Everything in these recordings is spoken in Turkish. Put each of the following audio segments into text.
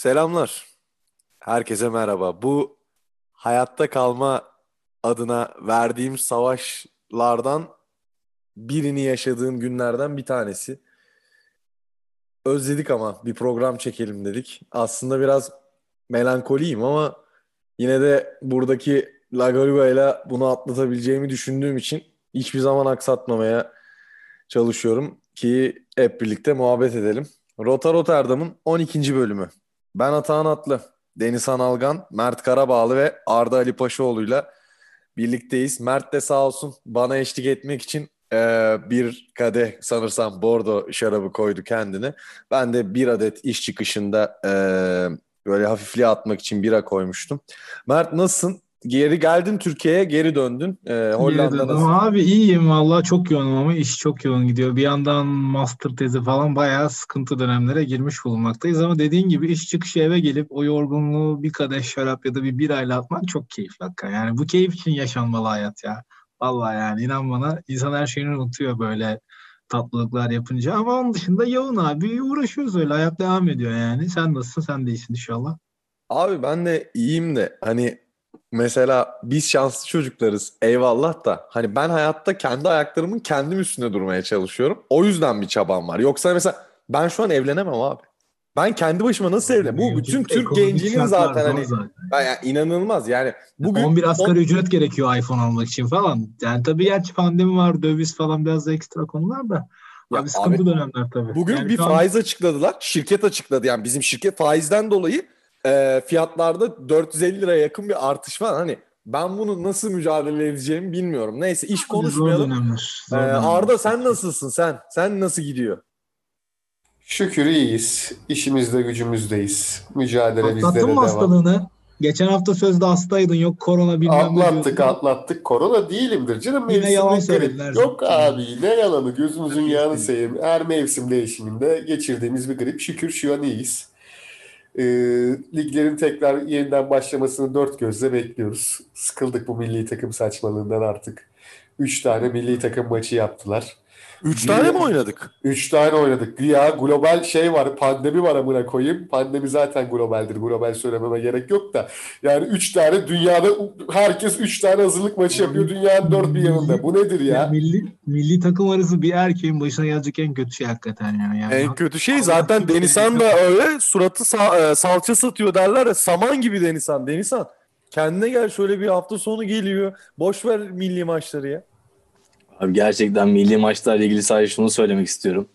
Selamlar. Herkese merhaba. Bu hayatta kalma adına verdiğim savaşlardan birini yaşadığım günlerden bir tanesi. Özledik ama bir program çekelim dedik. Aslında biraz melankoliyim ama yine de buradaki La Garuga ile bunu atlatabileceğimi düşündüğüm için hiçbir zaman aksatmamaya çalışıyorum ki hep birlikte muhabbet edelim. Rota Rotterdam'ın 12. bölümü. Ben Atahan Atlı, Deniz Algan, Mert Karabağlı ve Arda Ali Paşaoğlu'yla birlikteyiz. Mert de sağ olsun bana eşlik etmek için e, bir kadeh sanırsam bordo şarabı koydu kendine. Ben de bir adet iş çıkışında e, böyle hafifliğe atmak için bira koymuştum. Mert nasılsın? Geri geldin Türkiye'ye, geri döndün. Ee, Hollanda nasıl? Abi iyiyim vallahi çok yoğunum ama iş çok yoğun gidiyor. Bir yandan master tezi falan bayağı sıkıntı dönemlere girmiş bulunmaktayız ama dediğin gibi iş çıkışı eve gelip o yorgunluğu bir kadeh şarap ya da bir birayla atmak çok keyifli hakikaten. Yani bu keyif için yaşanmalı hayat ya. Vallahi yani inan bana insan her şeyini unutuyor böyle tatlılıklar yapınca ama onun dışında yoğun abi uğraşıyoruz öyle hayat devam ediyor yani. Sen nasılsın? Sen de iyisin inşallah. Abi ben de iyiyim de hani Mesela biz şanslı çocuklarız eyvallah da hani ben hayatta kendi ayaklarımın kendim üstünde durmaya çalışıyorum. O yüzden bir çabam var. Yoksa mesela ben şu an evlenemem abi. Ben kendi başıma nasıl evlenemem? Bu bütün Türk gencinin zaten hani zaten. Yani inanılmaz yani. Bugün 11 asgari on... ücret gerekiyor iPhone almak için falan. Yani tabii gerçi pandemi var, döviz falan biraz da ekstra konular da. Ya abi sıkıntı abi, dönemler tabii. Bugün yani bir faiz an... açıkladılar. Şirket açıkladı yani bizim şirket faizden dolayı e, fiyatlarda 450 liraya yakın bir artış var. Hani ben bunu nasıl mücadele edeceğimi bilmiyorum. Neyse iş konuşmayalım. Zor dönemler. Zor ee, Arda sen nasılsın sen? Sen nasıl gidiyor? Şükür iyiyiz. İşimizde gücümüzdeyiz. Mücadele Atlattın bizlere devam. hastalığını? Geçen hafta sözde hastaydın. Yok korona bilmem atlattık, ne. Atlattık Korona değilimdir canım. Yine yalan söylediler. Yok abi ne yalanı gözümüzün yağını seveyim. Her mevsim değişiminde geçirdiğimiz bir grip. Şükür şu an iyiyiz e, liglerin tekrar yeniden başlamasını dört gözle bekliyoruz. Sıkıldık bu milli takım saçmalığından artık. Üç tane milli takım maçı yaptılar. Üç tane mi oynadık? Üç tane oynadık. Güya global şey var, pandemi var amına koyayım. Pandemi zaten globaldir. Global söylememe gerek yok da. Yani üç tane dünyada herkes üç tane hazırlık maçı yapıyor dünyanın dört bir yanında. Bu nedir ya? milli, milli takım arası bir erkeğin başına gelecek en kötü şey hakikaten yani. yani en kötü şey zaten Denizhan da öyle suratı sa- e, salça satıyor derler ya saman gibi Denizhan. Denizhan kendine gel şöyle bir hafta sonu geliyor. Boş ver milli maçları ya. Abi gerçekten milli maçlarla ilgili sadece şunu söylemek istiyorum.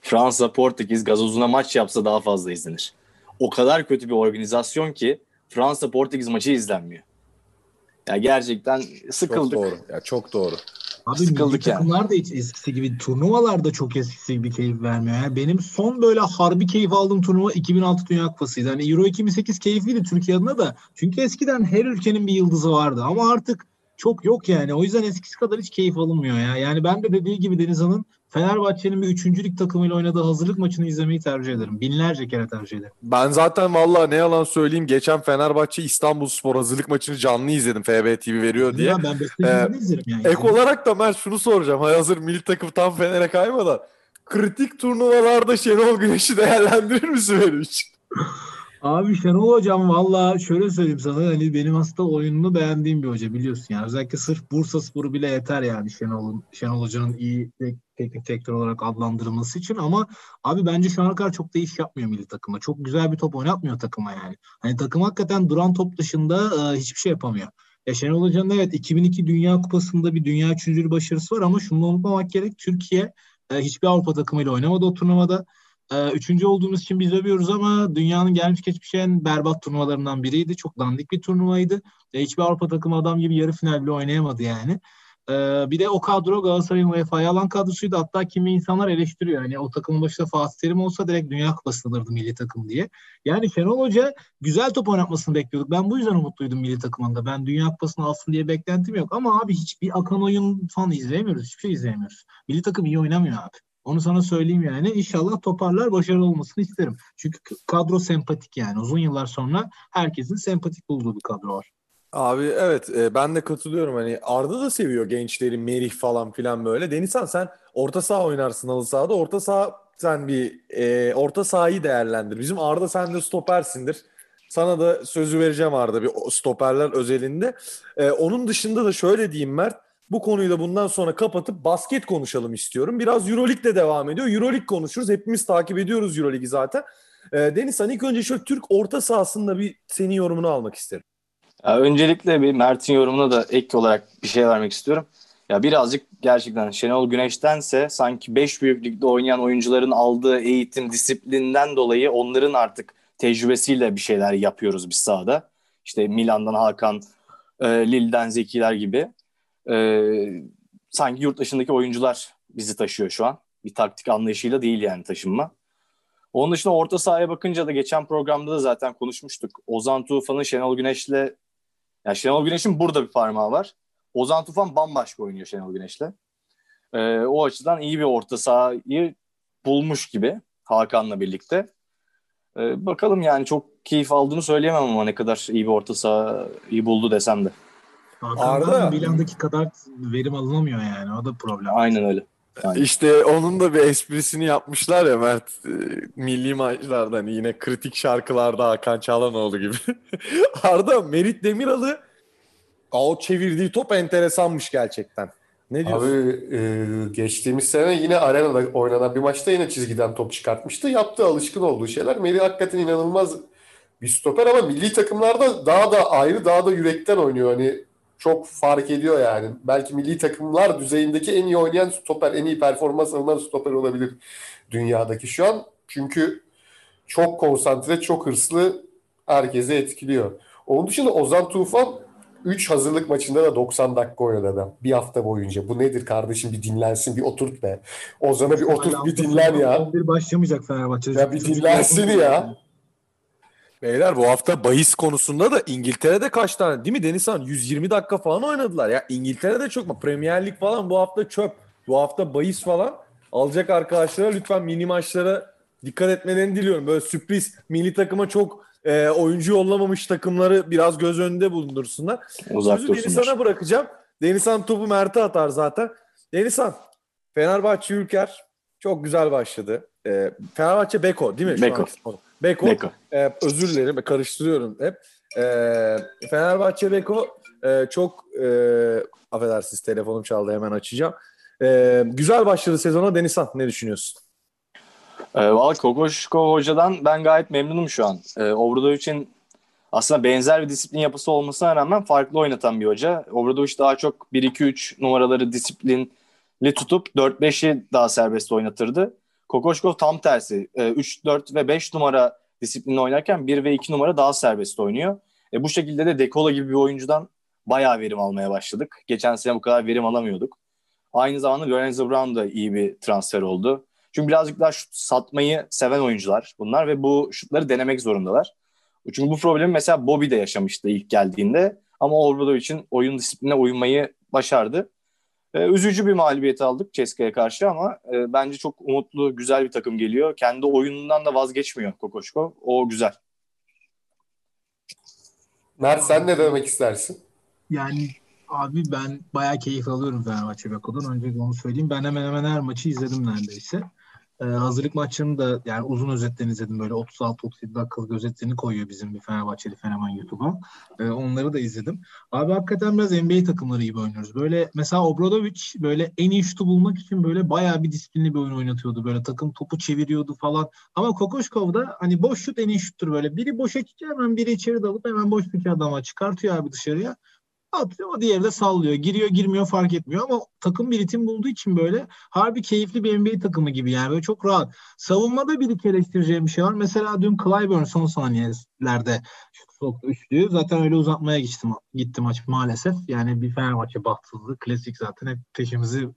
Fransa, Portekiz gazozuna maç yapsa daha fazla izlenir. O kadar kötü bir organizasyon ki Fransa, Portekiz maçı izlenmiyor. Ya gerçekten sıkıldık. Çok doğru. Ya çok doğru. Abi Sıkıldık yani. takımlar da hiç eskisi gibi turnuvalar da çok eskisi gibi keyif vermiyor. Yani benim son böyle harbi keyif aldığım turnuva 2006 Dünya Kupası'ydı. Hani Euro 2008 keyifliydi Türkiye adına da. Çünkü eskiden her ülkenin bir yıldızı vardı. Ama artık çok yok yani. O yüzden eskisi kadar hiç keyif alınmıyor ya. Yani ben de dediği gibi Denizhan'ın Fenerbahçe'nin bir üçüncülük takımıyla oynadığı hazırlık maçını izlemeyi tercih ederim. Binlerce kere tercih ederim. Ben zaten valla ne yalan söyleyeyim geçen Fenerbahçe İstanbul Spor hazırlık maçını canlı izledim. FB TV veriyor diye. Ya ben ee, izlerim yani. Ek olarak da ben şunu soracağım. Hazır milli takım tam Fener'e kaymadan. Kritik turnuvalarda Şenol Güneş'i değerlendirir misin benim için? Abi Şenol Hocam valla şöyle söyleyeyim sana hani benim aslında oyununu beğendiğim bir hoca biliyorsun yani. Özellikle sırf Bursa Sporu bile yeter yani Şenol'un Şenol Hoca'nın iyi teknik direktör olarak adlandırılması için ama abi bence şu ana kadar çok da iş yapmıyor milli takıma. Çok güzel bir top oynatmıyor takıma yani. Hani takım hakikaten duran top dışında e, hiçbir şey yapamıyor. Ya Şenol Hoca'nın evet 2002 Dünya Kupası'nda bir dünya üçüncülü başarısı var ama şunu unutmamak gerek. Türkiye e, hiçbir Avrupa takımıyla oynamadı o turnuvada. Ee, üçüncü olduğumuz için biz övüyoruz ama dünyanın gelmiş geçmiş en berbat turnuvalarından biriydi. Çok dandik bir turnuvaydı. Hiçbir Avrupa takımı adam gibi yarı final bile oynayamadı yani. Ee, bir de o kadro Galatasaray'ın UEFA'ya alan kadrosuydu. Hatta kimi insanlar eleştiriyor. Yani o takımın başında Fatih Terim olsa direkt Dünya Kupası alırdı milli takım diye. Yani Şenol Hoca güzel top oynatmasını bekliyorduk. Ben bu yüzden umutluydum milli takımında. Ben Dünya Kupası'nı alsın diye beklentim yok. Ama abi hiçbir akan oyun falan izleyemiyoruz. Hiçbir şey izleyemiyoruz. Milli takım iyi oynamıyor abi. Onu sana söyleyeyim yani. İnşallah toparlar, başarılı olmasını isterim. Çünkü kadro sempatik yani. Uzun yıllar sonra herkesin sempatik bulduğu bir kadro var. Abi evet e, ben de katılıyorum. Hani Arda da seviyor gençleri, Merih falan filan böyle. Denizhan sen orta saha oynarsın halı sahada. Orta saha sen bir e, orta sahayı değerlendir. Bizim Arda sen de stopersindir. Sana da sözü vereceğim Arda bir stoperler özelinde. E, onun dışında da şöyle diyeyim Mert. Bu konuyu da bundan sonra kapatıp basket konuşalım istiyorum. Biraz Euroleague de devam ediyor. Euroleague konuşuruz. Hepimiz takip ediyoruz Euroleague'i zaten. E, Deniz hani ilk önce şöyle Türk orta sahasında bir senin yorumunu almak isterim. Ya öncelikle bir Mert'in yorumuna da ek olarak bir şey vermek istiyorum. Ya birazcık gerçekten Şenol Güneş'tense sanki 5 büyük oynayan oyuncuların aldığı eğitim disiplinden dolayı onların artık tecrübesiyle bir şeyler yapıyoruz biz sahada. İşte Milan'dan Hakan, e, Lille'den Zekiler gibi. E, sanki yurt dışındaki oyuncular bizi taşıyor şu an. Bir taktik anlayışıyla değil yani taşınma. Onun dışında orta sahaya bakınca da geçen programda da zaten konuşmuştuk. Ozan Tufan'ın Şenol Güneş'le yani Şenol Güneş'in burada bir parmağı var. Ozan Tufan bambaşka oynuyor Şenol Güneş'le. Ee, o açıdan iyi bir orta sahayı bulmuş gibi Hakan'la birlikte. Ee, bakalım yani çok keyif aldığını söyleyemem ama ne kadar iyi bir orta sahayı buldu desem de. Hakan'dan Arda... Milan'daki kadar verim alınamıyor yani. O da problem. Aynen öyle. Yani. İşte onun da bir esprisini yapmışlar ya Mert e, milli maçlardan yine kritik şarkılarda Hakan Çalhanoğlu gibi. Arda Merit Demiral'ı o çevirdiği top enteresanmış gerçekten. Ne diyorsun? Abi e, geçtiğimiz sene yine arenada oynanan bir maçta yine çizgiden top çıkartmıştı. Yaptığı alışkın olduğu şeyler. Meri hakikaten inanılmaz bir stoper ama milli takımlarda daha da ayrı daha da yürekten oynuyor. Hani çok fark ediyor yani. Belki milli takımlar düzeyindeki en iyi oynayan stoper, en iyi performans alınan stoper olabilir dünyadaki şu an. Çünkü çok konsantre, çok hırslı, herkese etkiliyor. Onun dışında Ozan Tufan 3 hazırlık maçında da 90 dakika oynadı adam. Bir hafta boyunca. Bu nedir kardeşim bir dinlensin bir oturt be. Ozan'a bir oturt bir dinlen ya. Bir başlamayacak Fenerbahçe. Ya bir dinlensin ya. Beyler bu hafta bahis konusunda da İngiltere'de kaç tane değil mi Denizhan? 120 dakika falan oynadılar. Ya İngiltere'de çok mu? Premier Lig falan bu hafta çöp. Bu hafta bahis falan alacak arkadaşlara lütfen mini maçlara dikkat etmelerini diliyorum. Böyle sürpriz milli takıma çok e, oyuncu yollamamış takımları biraz göz önünde bulundursunlar. Uzak Sözü Denizhan'a bırakacağım. Denizhan topu Mert'e atar zaten. Denizhan, Fenerbahçe Ülker çok güzel başladı. E, Fenerbahçe Beko değil mi? Beko. Beko. Beko. E, özür dilerim karıştırıyorum hep. E, Fenerbahçe Beko e, çok e, affedersiniz telefonum çaldı hemen açacağım. E, güzel başladı sezona Denizhan ne düşünüyorsun? E, Valla Kokoşko hocadan ben gayet memnunum şu an. E, Obradovic'in aslında benzer bir disiplin yapısı olmasına rağmen farklı oynatan bir hoca. Obradovic daha çok 1-2-3 numaraları disiplinli tutup 4-5'i daha serbest oynatırdı. Kokoşkov tam tersi. E, 3, 4 ve 5 numara disiplinli oynarken 1 ve 2 numara daha serbest oynuyor. E, bu şekilde de Dekola gibi bir oyuncudan bayağı verim almaya başladık. Geçen sene bu kadar verim alamıyorduk. Aynı zamanda Lorenzo Brown da iyi bir transfer oldu. Çünkü birazcık daha şut satmayı seven oyuncular bunlar ve bu şutları denemek zorundalar. Çünkü bu problemi mesela Bobby de yaşamıştı ilk geldiğinde. Ama Obradovic için oyun disipline uymayı başardı. Ee, üzücü bir mağlubiyet aldık Ceska'ya karşı ama e, bence çok umutlu, güzel bir takım geliyor. Kendi oyunundan da vazgeçmiyor Kokoşko. O güzel. Mert sen ne demek istersin? Yani abi ben bayağı keyif alıyorum Fenerbahçe Beko'dan. Önce onu söyleyeyim. Ben hemen hemen her maçı izledim neredeyse. Ee, hazırlık maçlarını da yani uzun özetlerini izledim. Böyle 36-37 dakikalık özetlerini koyuyor bizim bir Fenerbahçeli fenomen YouTube'a. Ee, onları da izledim. Abi hakikaten biraz NBA takımları gibi oynuyoruz. Böyle mesela Obradovic böyle en iyi şutu bulmak için böyle bayağı bir disiplinli bir oyun oynatıyordu. Böyle takım topu çeviriyordu falan. Ama Kokoşkov da hani boş şut en iyi şuttur böyle. Biri boşa çıkıyor hemen biri içeri dalıp hemen boş bir adama çıkartıyor abi dışarıya atıyor o diğeri de sallıyor. Giriyor girmiyor fark etmiyor ama takım bir ritim bulduğu için böyle harbi keyifli bir NBA takımı gibi yani böyle çok rahat. Savunmada bir iki eleştireceğim bir şey var. Mesela dün Clyburn son saniyelerde şut soktu üçlüyü. Zaten öyle uzatmaya gittim, gitti maç maalesef. Yani bir Fenerbahçe bahtsızlığı. Klasik zaten hep peşimizi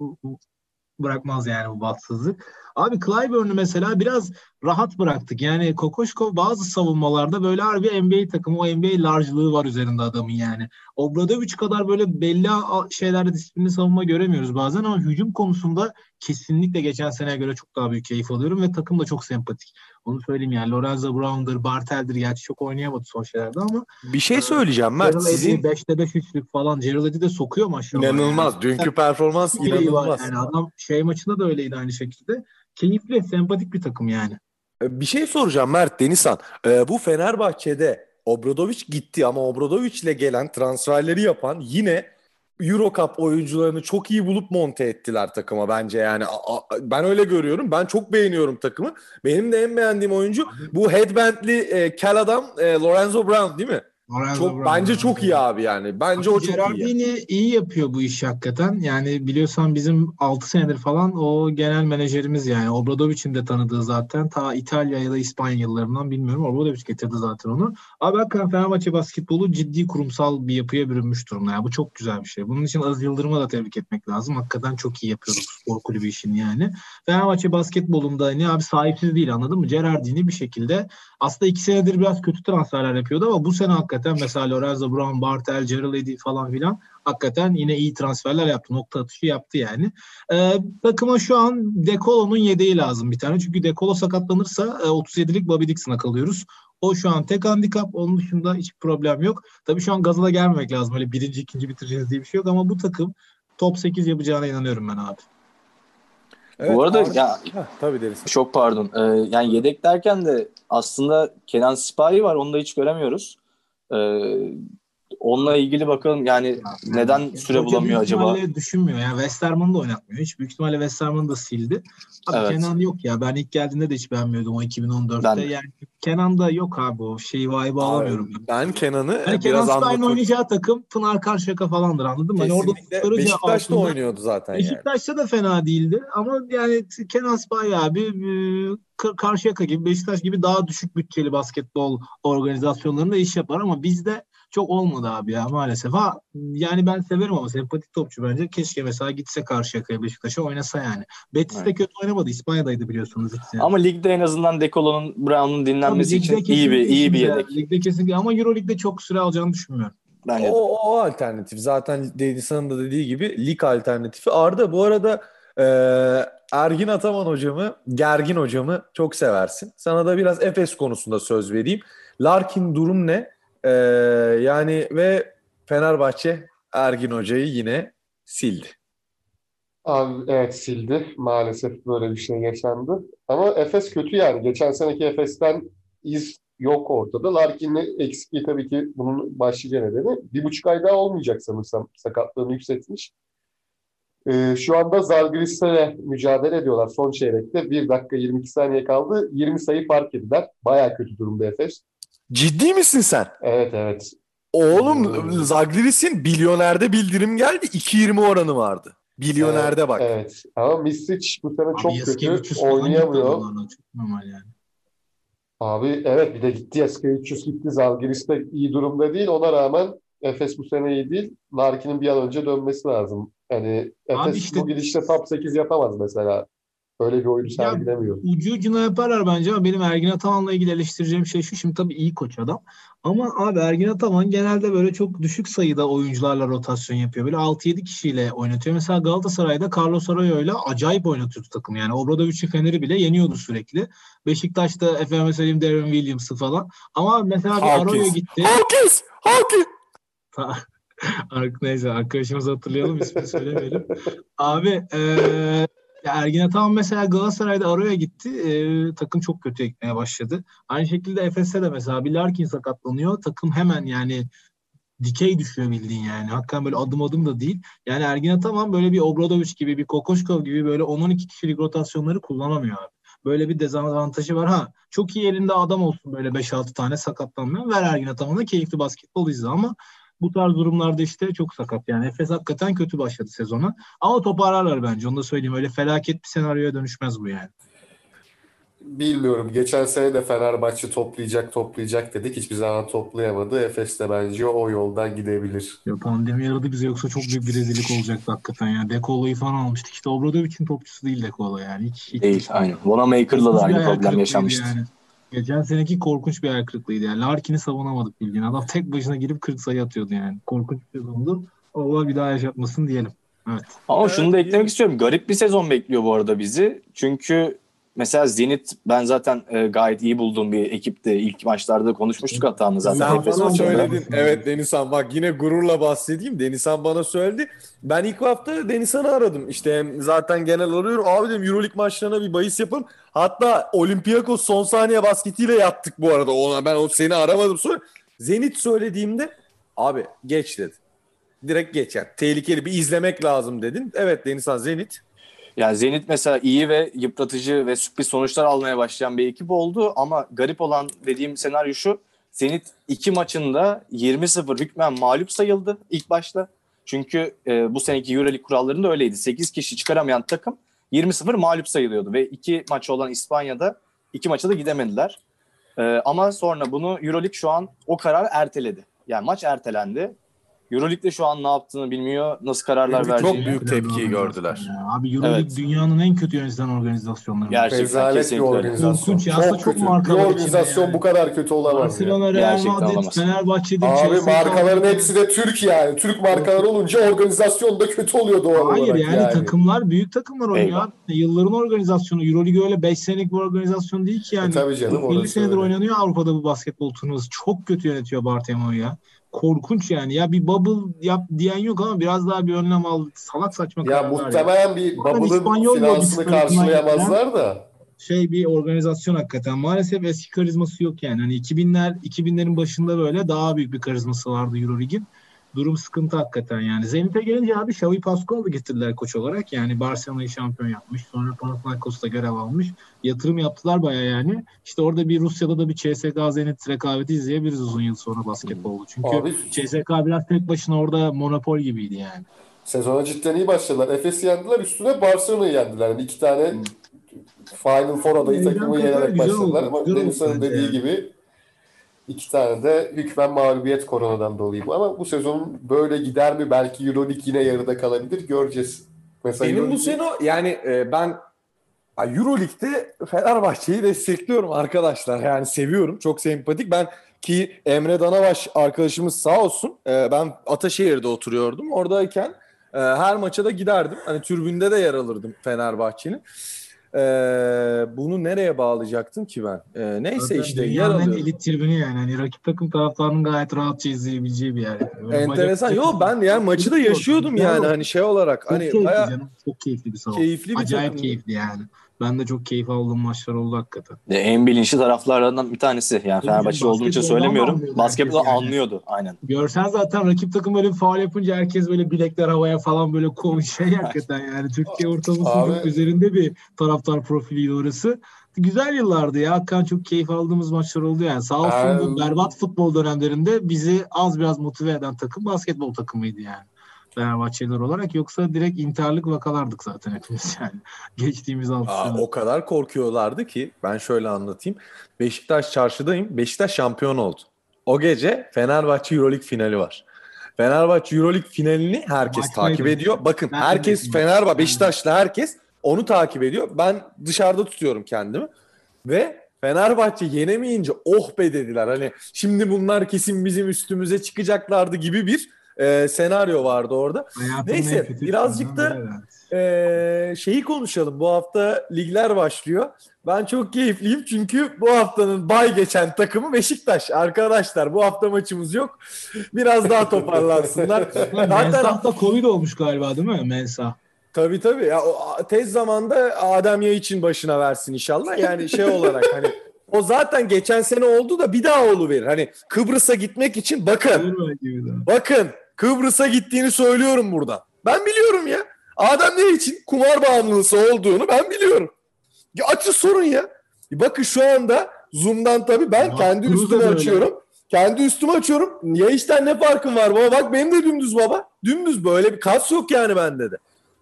bırakmaz yani bu bahtsızlık. Abi Clyburn'u mesela biraz rahat bıraktık. Yani Kokoşkov bazı savunmalarda böyle harbi NBA takımı o NBA large'lığı var üzerinde adamın yani. Obradovic kadar böyle belli şeylerde disiplinli savunma göremiyoruz bazen ama hücum konusunda kesinlikle geçen seneye göre çok daha büyük keyif alıyorum ve takım da çok sempatik. Onu söyleyeyim yani Lorenzo Brown'dır, Bartel'dir gerçi çok oynayamadı son şeylerde ama bir şey söyleyeceğim Mert. Gerald sizin 5'te 5 üçlük falan Gerald Eddy de sokuyor maşallah. İnanılmaz. Yani. Dünkü performans inanılmaz. Yani adam şey maçında da öyleydi aynı şekilde. Keyifli, sempatik bir takım yani. E, bir şey soracağım Mert Denizhan. Ee, bu Fenerbahçe'de Obradoviç gitti ama Obradoviç ile gelen transferleri yapan yine Euro Cup oyuncularını çok iyi bulup monte ettiler takıma bence yani. Ben öyle görüyorum. Ben çok beğeniyorum takımı. Benim de en beğendiğim oyuncu bu headbandli e, kel adam e, Lorenzo Brown değil mi? Çok bence çok iyi abi yani. Bence abi o çok Gerardini iyi. Yani. iyi yapıyor bu işi hakikaten. Yani biliyorsan bizim 6 senedir falan o genel menajerimiz yani. Obradovic'in de tanıdığı zaten. Ta İtalya ya da İspanya yıllarından bilmiyorum. Obradovic getirdi zaten onu. Abi hakikaten Fenerbahçe basketbolu ciddi kurumsal bir yapıya bürünmüş durumda. Yani bu çok güzel bir şey. Bunun için Aziz Yıldırım'a da tebrik etmek lazım. Hakikaten çok iyi yapıyor spor kulübü işini yani. Fenerbahçe basketbolunda hani abi sahipsiz değil anladın mı? Gerardini bir şekilde aslında iki senedir biraz kötü transferler yapıyordu ama bu sene hakikaten mesela Lorenzo Brown, Bartel, Gerald Eddy falan filan hakikaten yine iyi transferler yaptı. Nokta atışı yaptı yani. Ee, takıma şu an Dekolo'nun yedeği lazım bir tane. Çünkü Dekolo sakatlanırsa e, 37'lik Bobby Dixon'a kalıyoruz. O şu an tek handikap. Onun dışında hiç problem yok. Tabii şu an gazına gelmemek lazım. Öyle birinci, ikinci bitireceğiz diye bir şey yok ama bu takım top 8 yapacağına inanıyorum ben abi. Evet, Bu arada abi, ya heh, tabii deriz. Çok pardon. Ee, yani yedek derken de aslında Kenan Sipahi var. Onu da hiç göremiyoruz. Ee, Onunla ilgili bakalım yani ya, neden yani, süre bulamıyor acaba? düşünmüyor. Yani Westerman'ı da oynatmıyor. Hiç büyük ihtimalle Westerman'ı da sildi. Abi evet. Kenan yok ya. Ben ilk geldiğinde de hiç beğenmiyordum o 2014'te. Ben... Yani Kenan da yok abi o şeyi vibe alamıyorum. Ben Kenan'ı yani biraz Kenan Stein oynayacağı takım Pınar Karşıyaka falandır anladın mı? Hani orada Beşiktaş'ta oynuyordu zaten Beşiktaş'ta yani. da fena değildi ama yani Kenan Spy abi e, Karşıyaka gibi Beşiktaş gibi daha düşük bütçeli basketbol organizasyonlarında iş yapar ama bizde çok olmadı abi ya maalesef. Ha yani ben severim ama sempatik topçu bence. Keşke mesela gitse karşı yakaya Beşiktaş'a oynasa yani. Betis evet. de kötü oynamadı. İspanya'daydı biliyorsunuz. Yani. Ama ligde en azından Dekolo'nun Brown'un dinlenmesi için iyi bir iyi bir yedek. Ligde kesinlikle ama Euro Lig'de çok süre alacağını düşünmüyorum. Bence o, o alternatif. Zaten Denizhan'ın da dediği gibi lig alternatifi. Arda bu arada e, Ergin Ataman hocamı, Gergin hocamı çok seversin. Sana da biraz Efes konusunda söz vereyim. Larkin durum ne? Ee, yani ve Fenerbahçe Ergin Hoca'yı yine sildi. Abi evet sildi. Maalesef böyle bir şey yaşandı. Ama Efes kötü yani. Geçen seneki Efes'ten iz yok ortada. Larkin'in eksikliği tabii ki bunun başlıca nedeni. Bir buçuk ay daha olmayacak sanırsam. Sakatlığını yükseltmiş. Ee, şu anda Zalgiris'le mücadele ediyorlar son çeyrekte. 1 dakika 22 saniye kaldı. 20 sayı fark ediler. Baya kötü durumda Efes. Ciddi misin sen? Evet evet. Oğlum hmm. Zagreris'in bilyonerde bildirim geldi. 2.20 oranı vardı. Bilyonerde evet, bak. Evet. Ama Misic bu sene çok kötü oynayamıyor. Çok normal yani. Abi evet bir de gitti ya 300 gitti. Zalgiris de iyi durumda değil. Ona rağmen Efes bu sene iyi değil. Larkin'in bir an önce dönmesi lazım. Yani Efes işte, bu gidişte top 8 yapamaz mesela. Öyle bir oyunu sergilemiyor. Ucu ucuna yaparlar bence ama benim Ergin Ataman'la ilgili eleştireceğim şey şu. Şimdi tabii iyi koç adam. Ama abi Ergin Ataman genelde böyle çok düşük sayıda oyuncularla rotasyon yapıyor. Böyle 6-7 kişiyle oynatıyor. Mesela Galatasaray'da Carlos Arroyo'yla acayip oynatıyordu takım. Yani Obradovic'i Fener'i bile yeniyordu sürekli. Beşiktaş'ta efendim söyleyeyim Darren Williams'ı falan. Ama mesela bir Arroyo gitti. Hawkins! Hawkins! Neyse arkadaşımızı hatırlayalım ismini söylemeyelim. Abi ee, ya Ergin Ataman mesela Galatasaray'da araya gitti. E, takım çok kötü gitmeye başladı. Aynı şekilde Efes'te de mesela bir Larkin sakatlanıyor. Takım hemen yani dikey düşüyor bildiğin yani. Hakikaten böyle adım adım da değil. Yani Ergin Ataman böyle bir Obradoviç gibi, bir Kokoşkov gibi böyle 10-12 kişilik rotasyonları kullanamıyor abi. Böyle bir dezavantajı var. Ha çok iyi elinde adam olsun böyle 5-6 tane sakatlanmayan. Ver Ergin Ataman'a keyifli basketbol izle ama bu tarz durumlarda işte çok sakat. Yani Efes hakikaten kötü başladı sezona. Ama toparlarlar bence. Onu da söyleyeyim. Öyle felaket bir senaryoya dönüşmez bu yani. Bilmiyorum. Geçen sene de Fenerbahçe toplayacak toplayacak dedik. Hiçbir zaman toplayamadı. Efes de bence o yoldan gidebilir. Ya pandemi yaradı bize yoksa çok büyük bir rezillik olacaktı hakikaten ya. Dekolo'yu falan almıştık. İşte Obradovic'in topçusu değil Dekolo yani. Hiç, hiç değil hiç, aynen. Wanamaker'la da aynı problem yaşamıştı. Yani. Geçen seneki korkunç bir ayak kırıklığıydı yani. Larkin'i savunamadık bildiğin. Adam tek başına girip 40 sayı atıyordu yani. Korkunç bir sezondu. Allah bir daha yaşatmasın diyelim. Evet. Ama şunu da eklemek istiyorum. Garip bir sezon bekliyor bu arada bizi. Çünkü mesela Zenit ben zaten e, gayet iyi bulduğum bir ekipti. İlk maçlarda konuşmuştuk hatta zaten. Sen bana söyledin. Evet Denizhan bak yine gururla bahsedeyim. Denizhan bana söyledi. Ben ilk hafta Denizhan'ı aradım. İşte zaten genel arıyorum. Abi dedim Euroleague maçlarına bir bahis yapın. Hatta Olympiakos son saniye basketiyle yattık bu arada. Ona ben seni aramadım sonra. Zenit söylediğimde abi geç dedi. Direkt geçer. Tehlikeli bir izlemek lazım dedin. Evet Denizhan Zenit. Yani Zenit mesela iyi ve yıpratıcı ve sürpriz sonuçlar almaya başlayan bir ekip oldu ama garip olan dediğim senaryo şu. Zenit iki maçında 20-0 hükmen mağlup sayıldı ilk başta. Çünkü e, bu seneki Euroleague kurallarında öyleydi. 8 kişi çıkaramayan takım 20-0 mağlup sayılıyordu ve iki maçı olan İspanya'da iki maça da gidemediler. E, ama sonra bunu Euroleague şu an o kararı erteledi. Yani maç ertelendi Euroleague'de şu an ne yaptığını bilmiyor. Nasıl kararlar vereceğini. Çok büyük tepkiyi gördüler. Ya. Abi Euroleague evet. dünyanın en kötü yönetilen organizasyonları. Gerçekten Rezalet kesinlikle. bir organizasyon. Korkunç. Çok, çok marka bir organizasyon yani. bu kadar kötü olamaz. Barcelona, ya. Real Madrid, Fenerbahçe'dir. Abi markaların hepsi de Türk yani. Türk markalar olunca organizasyon da kötü oluyor doğal Hayır, olarak yani, yani takımlar büyük takımlar oynuyor. Yılların organizasyonu. Euroleague öyle 5 senelik bir organizasyon değil ki yani. E, tabii canım. 50 senedir öyle. oynanıyor Avrupa'da bu basketbol turnuvası. Çok kötü yönetiyor Bartomeu ya korkunç yani. Ya bir bubble yap diyen yok ama biraz daha bir önlem al. Salak saçma Ya muhtemelen ya. bir bubble'ın finansını karşılayamazlar da. Şey bir organizasyon hakikaten. Maalesef eski karizması yok yani. Hani 2000'ler 2000'lerin başında böyle daha büyük bir karizması vardı Euroleague'in durum sıkıntı hakikaten yani. Zenit'e gelince abi Xavi Pascual'ı getirdiler koç olarak. Yani Barcelona'yı şampiyon yapmış. Sonra Panathinaikos'ta görev almış. Yatırım yaptılar baya yani. İşte orada bir Rusya'da da bir CSK Zenit rekabeti izleyebiliriz uzun yıl sonra basketbolda. Çünkü abi, CSK biraz tek başına orada monopol gibiydi yani. Sezona cidden iyi başladılar. Efes'i yendiler. Üstüne Barcelona'yı yendiler. Yani iki tane. Final Four adayı takımı yenerek başladılar. Ama Denizhan'ın dediği yani. gibi İki tane de hükmen mağlubiyet koronadan dolayı bu. Ama bu sezon böyle gider mi? Belki Euroleague yine yarıda kalabilir. Göreceğiz. Mesela Benim Euroleague... bu sene yani e, ben Euroleague'de Fenerbahçe'yi destekliyorum arkadaşlar. Yani seviyorum. Çok sempatik. Ben ki Emre Danabaş arkadaşımız sağ olsun. E, ben Ataşehir'de oturuyordum. Oradayken e, her maça da giderdim. Hani türbünde de yer alırdım Fenerbahçe'nin. Ee, bunu nereye bağlayacaktım ki ben? Ee, neyse Zaten işte yer alıyorum. elit tribünü yani. Hani rakip takım taraftarının gayet rahatça izleyebileceği bir yer. Böyle Enteresan. Yo ben yani maçı da yaşıyordum yani hani şey olarak. Çok hani keyifli bayağı... canım. Çok keyifli bir salon. Keyifli bir Acayip takım. keyifli yani. Ben de çok keyif aldığım maçlar oldu hakikaten. De en bilinçli taraflardan bir tanesi. Yani Fenerbahçe olduğu için söylemiyorum. Basketbol yani. anlıyordu aynen. Görsen zaten rakip takım böyle faal yapınca herkes böyle bilekler havaya falan böyle konuşuyor hakikaten yani. Türkiye ortalamasının üzerinde bir taraftar profiliydi orası. Güzel yıllardı ya. Hakikaten çok keyif aldığımız maçlar oldu yani. Sağ olsun bu berbat futbol dönemlerinde bizi az biraz motive eden takım basketbol takımıydı yani. Fenerbahçeliler olarak yoksa direkt intiharlık vakalardık zaten hepimiz yani. Geçtiğimiz 6 sene. O kadar korkuyorlardı ki ben şöyle anlatayım. Beşiktaş çarşıdayım. Beşiktaş şampiyon oldu. O gece Fenerbahçe Euroleague finali var. Fenerbahçe Euroleague finalini herkes Maç takip neydi? ediyor. Bakın ben herkes Fenerbahçe, Beşiktaşlı herkes onu takip ediyor. Ben dışarıda tutuyorum kendimi. Ve Fenerbahçe yenemeyince oh be dediler. Hani şimdi bunlar kesin bizim üstümüze çıkacaklardı gibi bir e, senaryo vardı orada. Hayatım Neyse birazcık da e, şeyi konuşalım. Bu hafta ligler başlıyor. Ben çok keyifliyim çünkü bu haftanın bay geçen takımı Beşiktaş. Arkadaşlar bu hafta maçımız yok. Biraz daha toparlansınlar. Zaten da Covid olmuş galiba değil mi Mensah? Tabii tabii. Ya, o, tez zamanda Adem Yay için başına versin inşallah. Yani şey olarak hani o zaten geçen sene oldu da bir daha verir. Hani Kıbrıs'a gitmek için bakın. Bakın Kıbrıs'a gittiğini söylüyorum burada. Ben biliyorum ya. Adem ne için kumar bağımlısı olduğunu ben biliyorum. Ya açı sorun ya. Bakın şu anda Zoom'dan tabii ben ya, kendi üstümü açıyorum. Kendi üstümü açıyorum. Ya işten ne farkım var baba? Bak benim de dümdüz baba. Dümdüz böyle bir kas yok yani bende de.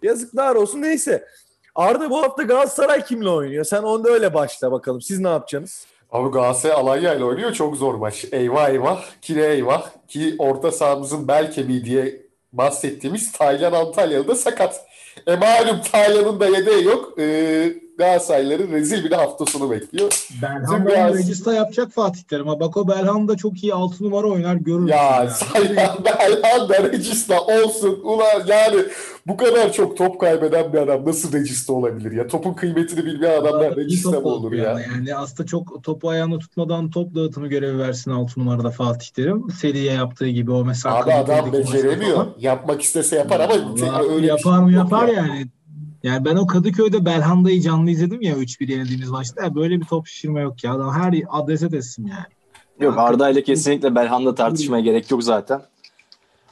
Yazıklar olsun neyse. Arda bu hafta Galatasaray kimle oynuyor? Sen onda öyle başla bakalım. Siz ne yapacaksınız? Abi Galatasaray Alanya ile oynuyor. Çok zor maç. Eyvah eyvah. Kire eyvah. Ki orta sahamızın bel kemiği diye bahsettiğimiz Taylan Antalyalı da sakat. E malum Taylan'ın da yedeği yok. Ee, Galatasaraylıların rezil bir de hafta sonu bekliyor. Belhanda Galatasaray... Regista yapacak Fatih Terim. Bak o Belhanda çok iyi altı numara oynar görürüz. Ya Sayhan Belhanda Regista olsun. Ulan yani bu kadar çok top kaybeden bir adam nasıl Regista olabilir ya? Topun kıymetini bilmeyen adamlar Regista mı olur ya? Yani. yani aslında çok topu ayağına tutmadan top dağıtımı görevi versin altı numarada Fatih Terim. Seriye yaptığı gibi o mesela. Abi adam beceremiyor. Yapmak istese yapar ama öyle yapar şey mı yapar yani. Yani ben o Kadıköy'de Belhanda'yı canlı izledim ya 3-1 yenildiğimiz maçta. Böyle bir top şişirme yok ya. Adam her adrese teslim yani. Yok Arda ile kesinlikle Belhanda tartışmaya gerek yok zaten.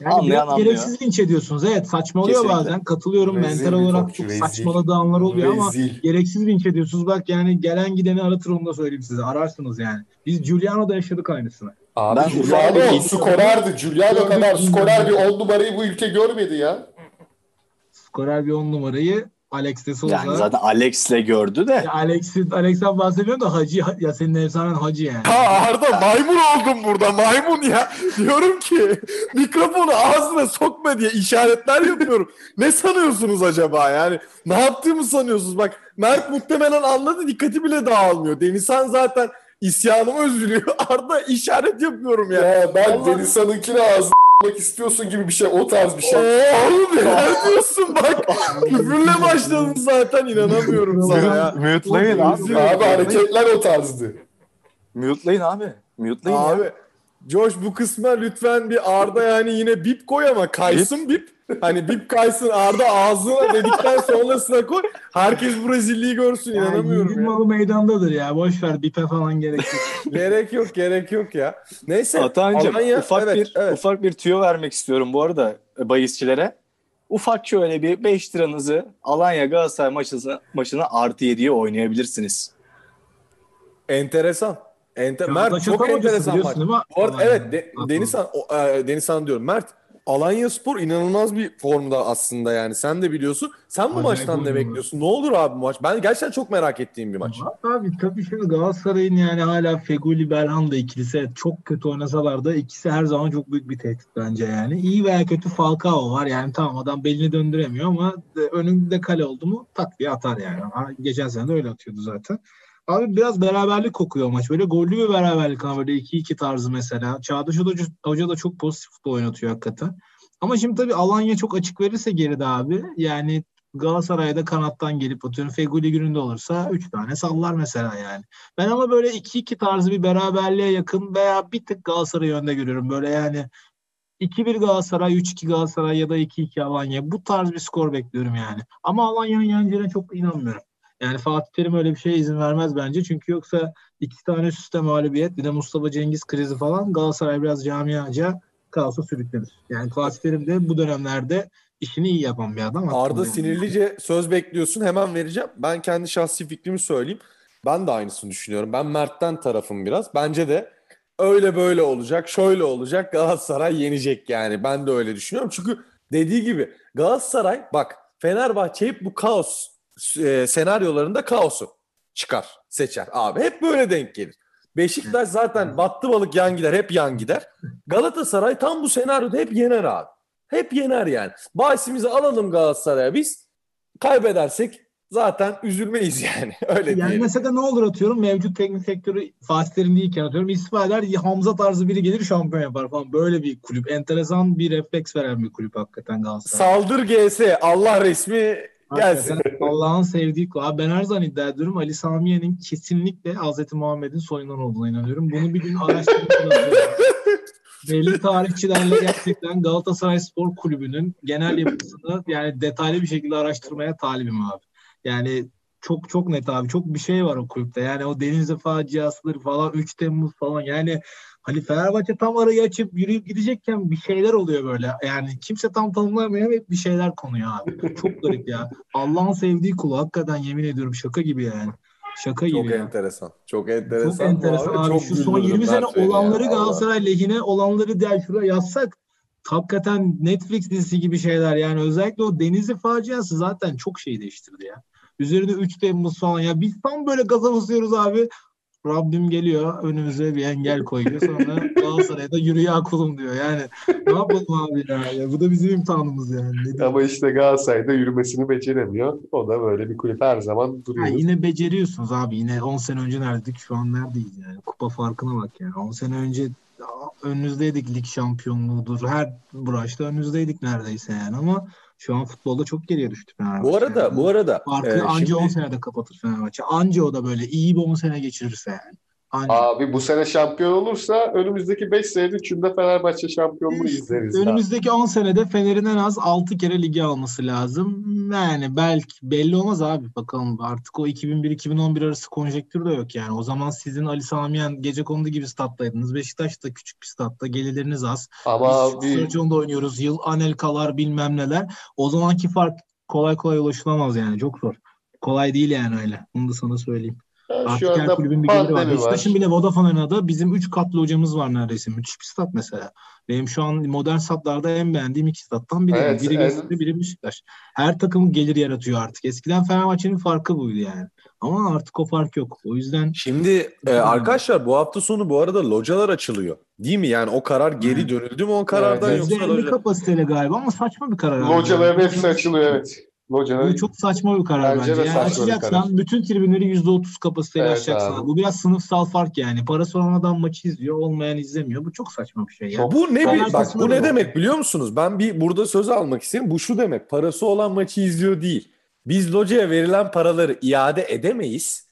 Yani Anlayan anlıyor. Gereksiz linç ediyorsunuz. Evet saçmalıyor Kesinlikle. bazen. Katılıyorum. Rezil Mental olarak çok rezil. saçmaladığı anlar oluyor rezil. ama gereksiz linç ediyorsunuz. Bak yani gelen gideni aratır onu da söyleyeyim size. Ararsınız yani. Biz Giuliano'da yaşadık aynısını. Abi ben Giuliano skorerdi. Giuliano kadar skorer bir on numarayı bu ülke görmedi ya. Skorer bir on numarayı Alex de Souza. Yani zaten Alex'le gördü de. Ya Alex, Alex'ten bahsediyorum da Hacı ya senin efsanen Hacı yani. Ha Arda maymun oldum burada maymun ya. Diyorum ki mikrofonu ağzına sokma diye işaretler yapıyorum. ne sanıyorsunuz acaba yani? Ne yaptığımı sanıyorsunuz? Bak Mert muhtemelen anladı dikkati bile dağılmıyor. Denizhan zaten isyanıma üzülüyor. Arda işaret yapıyorum ya. Ya ben Denizhan'ınkini ağzına istiyorsun gibi bir şey. O tarz bir şey. Oğlum ne diyorsun bak. Küfürle başladın zaten inanamıyorum sana ya. Mute'layın abi. Abi hareketler o tarzdı. Mute'layın abi. Mute'layın abi. Ya. Josh bu kısma lütfen bir Arda yani yine bip koy ama kaysın bip. Hani bip kaysın Arda ağzına dedikten sonrasına koy. Herkes bu rezilliği görsün yani inanamıyorum. Ya. malı meydandadır ya. Boş ver bipe falan gerek yok. gerek yok gerek yok ya. Neyse. Atancım Alanya, ufak evet, bir evet. ufak bir tüyo vermek istiyorum bu arada e, bahisçilere. Ufak şöyle bir 5 liranızı Alanya Galatasaray maçına, maçına artı 7'ye oynayabilirsiniz. Enteresan. Enter Mert çok enteresan maç. Bu arada evet de, Denizhan e, Denizhan diyorum. Mert Alanya Spor inanılmaz bir formda aslında yani. Sen de biliyorsun. Sen bu Acayip maçtan ne bekliyorsun? Ne olur abi bu maç? Ben gerçekten çok merak ettiğim bir maç. Abi tabii şimdi Galatasaray'ın yani hala Feguli Belhanda ikilisi çok kötü oynasalar da ikisi her zaman çok büyük bir tehdit bence yani. İyi veya kötü Falcao var. Yani tamam adam belini döndüremiyor ama önünde kale oldu mu tak diye atar yani. Geçen sene de öyle atıyordu zaten. Abi biraz beraberlik kokuyor maç. Böyle gollü bir beraberlik ama böyle 2-2 tarzı mesela. Çağdaş Hoca, da çok pozitif futbol oynatıyor hakikaten. Ama şimdi tabii Alanya çok açık verirse geride abi. Yani Galatasaray'da kanattan gelip atıyorum Feguli gününde olursa 3 tane sallar mesela yani. Ben ama böyle 2-2 tarzı bir beraberliğe yakın veya bir tık Galatasaray önde görüyorum. Böyle yani 2-1 Galatasaray, 3-2 Galatasaray ya da 2-2 Alanya. Bu tarz bir skor bekliyorum yani. Ama Alanya'nın yeneceğine çok inanmıyorum. Yani Fatih Terim öyle bir şeye izin vermez bence. Çünkü yoksa iki tane üst üste mağlubiyet bir de Mustafa Cengiz krizi falan Galatasaray biraz camiaca kaosa sürüklenir. Yani Fatih Terim de bu dönemlerde işini iyi yapan bir adam. Arda sinirlice söz bekliyorsun hemen vereceğim. Ben kendi şahsi fikrimi söyleyeyim. Ben de aynısını düşünüyorum. Ben Mert'ten tarafım biraz. Bence de öyle böyle olacak, şöyle olacak. Galatasaray yenecek yani. Ben de öyle düşünüyorum. Çünkü dediği gibi Galatasaray bak Fenerbahçe hep bu kaos e, senaryolarında kaosu çıkar, seçer abi. Hep böyle denk gelir. Beşiktaş zaten battı balık yan gider, hep yan gider. Galatasaray tam bu senaryoda hep yener abi. Hep yener yani. Bahisimizi alalım Galatasaray'a biz. Kaybedersek zaten üzülmeyiz yani. Öyle yani diyelim. mesela ne olur atıyorum mevcut teknik sektörü Fatih Terim değilken atıyorum istifa eder Hamza tarzı biri gelir şampiyon yapar falan. Böyle bir kulüp. Enteresan bir refleks veren bir kulüp hakikaten Galatasaray. Saldır GS. Allah resmi Gelsin. Allah'ın sevdiği kulağı. Ben her zaman iddia ediyorum Ali Samiye'nin kesinlikle Hz. Muhammed'in soyundan olduğuna inanıyorum. Bunu bir gün araştırmak Belli tarihçilerle gerçekten Galatasaray Spor Kulübü'nün genel yapısını yani detaylı bir şekilde araştırmaya talibim abi. Yani çok çok net abi. Çok bir şey var o kulüpte. Yani o Denizli faciasıdır falan 3 Temmuz falan. Yani Hani Fenerbahçe tam arayı açıp yürüyüp gidecekken bir şeyler oluyor böyle. Yani kimse tam tanımlayamıyor hep bir şeyler konuyor abi. Çok garip ya. Allah'ın sevdiği kulu hakikaten yemin ediyorum şaka gibi yani. Şaka gibi. Çok ya. enteresan. Çok enteresan. Çok enteresan abi. abi. Şu son 20 sene olanları ya. Galatasaray lehine olanları diğer şuraya yazsak hakikaten Netflix dizisi gibi şeyler yani özellikle o Denizli faciası zaten çok şey değiştirdi ya. Üzerine 3 Temmuz falan ya biz tam böyle gaza basıyoruz abi Rabbim geliyor önümüze bir engel koyuyor. Sonra Galatasaray'da yürü ya kulum diyor. Yani ne yapalım abi ya? ya bu da bizim imtihanımız yani. Ne Ama işte Galatasaray'da yürümesini beceremiyor. O da böyle bir kulüp her zaman duruyor. Yine beceriyorsunuz abi. Yine 10 sene önce neredeydik? Şu an neredeyiz yani? Kupa farkına bak yani. 10 sene önce önünüzdeydik lig şampiyonluğudur. Her branşta önünüzdeydik neredeyse yani ama şu an futbolda çok geriye düştü Fenerbahçe. Bu arada yani. bu arada farkı e, anca şimdi- 10 senede kapatır Fenerbahçe. Anca o da böyle iyi bir 10 sene geçirirse yani. Anca. Abi bu sene şampiyon olursa önümüzdeki 5 senede üçünde Fenerbahçe şampiyonluğu izleriz. Önümüzdeki 10 senede Fener'in en az 6 kere ligi alması lazım. Yani belki belli olmaz abi. Bakalım artık o 2001-2011 arası konjektür de yok yani. O zaman sizin Ali Samiyen gece kondu gibi stat'taydınız. Beşiktaş da küçük bir statta. Gelirleriniz az. Ama Biz bir Sörçon'da oynuyoruz. Yıl Anelkalar bilmem neler. O zamanki fark kolay kolay ulaşılamaz yani. Çok zor. Kolay değil yani öyle. Bunu da sana söyleyeyim. Yani Artık şu anda kulübün bir geliri var. Beşiktaş'ın bile Vodafone Arena'da bizim 3 katlı hocamız var neredeyse. Müthiş bir stat mesela. Benim şu an modern statlarda en beğendiğim iki stattan biri. Evet, biri Göztepe, biri Beşiktaş. Her takım gelir yaratıyor artık. Eskiden Fenerbahçe'nin farkı buydu yani. Ama artık o fark yok. O yüzden Şimdi e, arkadaşlar bu hafta sonu bu arada localar açılıyor. Değil mi? Yani o karar geri dönüldü mü o karardan Evet, yoksa %50 loca? kapasiteyle galiba ama saçma bir karar. Locaların hepsi açılıyor evet. Locaların Bu çok saçma bir karar Bence bence. Yani açacaksan karar. bütün tribünleri %30 kapasiteyle Evet açacaksın. abi. Bu biraz sınıfsal fark yani. Parası olan adam maçı izliyor, olmayan izlemiyor. Bu çok saçma bir şey ya. Çok- Bu ne bir, bak bu ne demek biliyor musunuz? Ben bir burada söz almak isterim. Bu şu demek. Parası olan maçı izliyor değil. Biz locaya verilen paraları iade edemeyiz.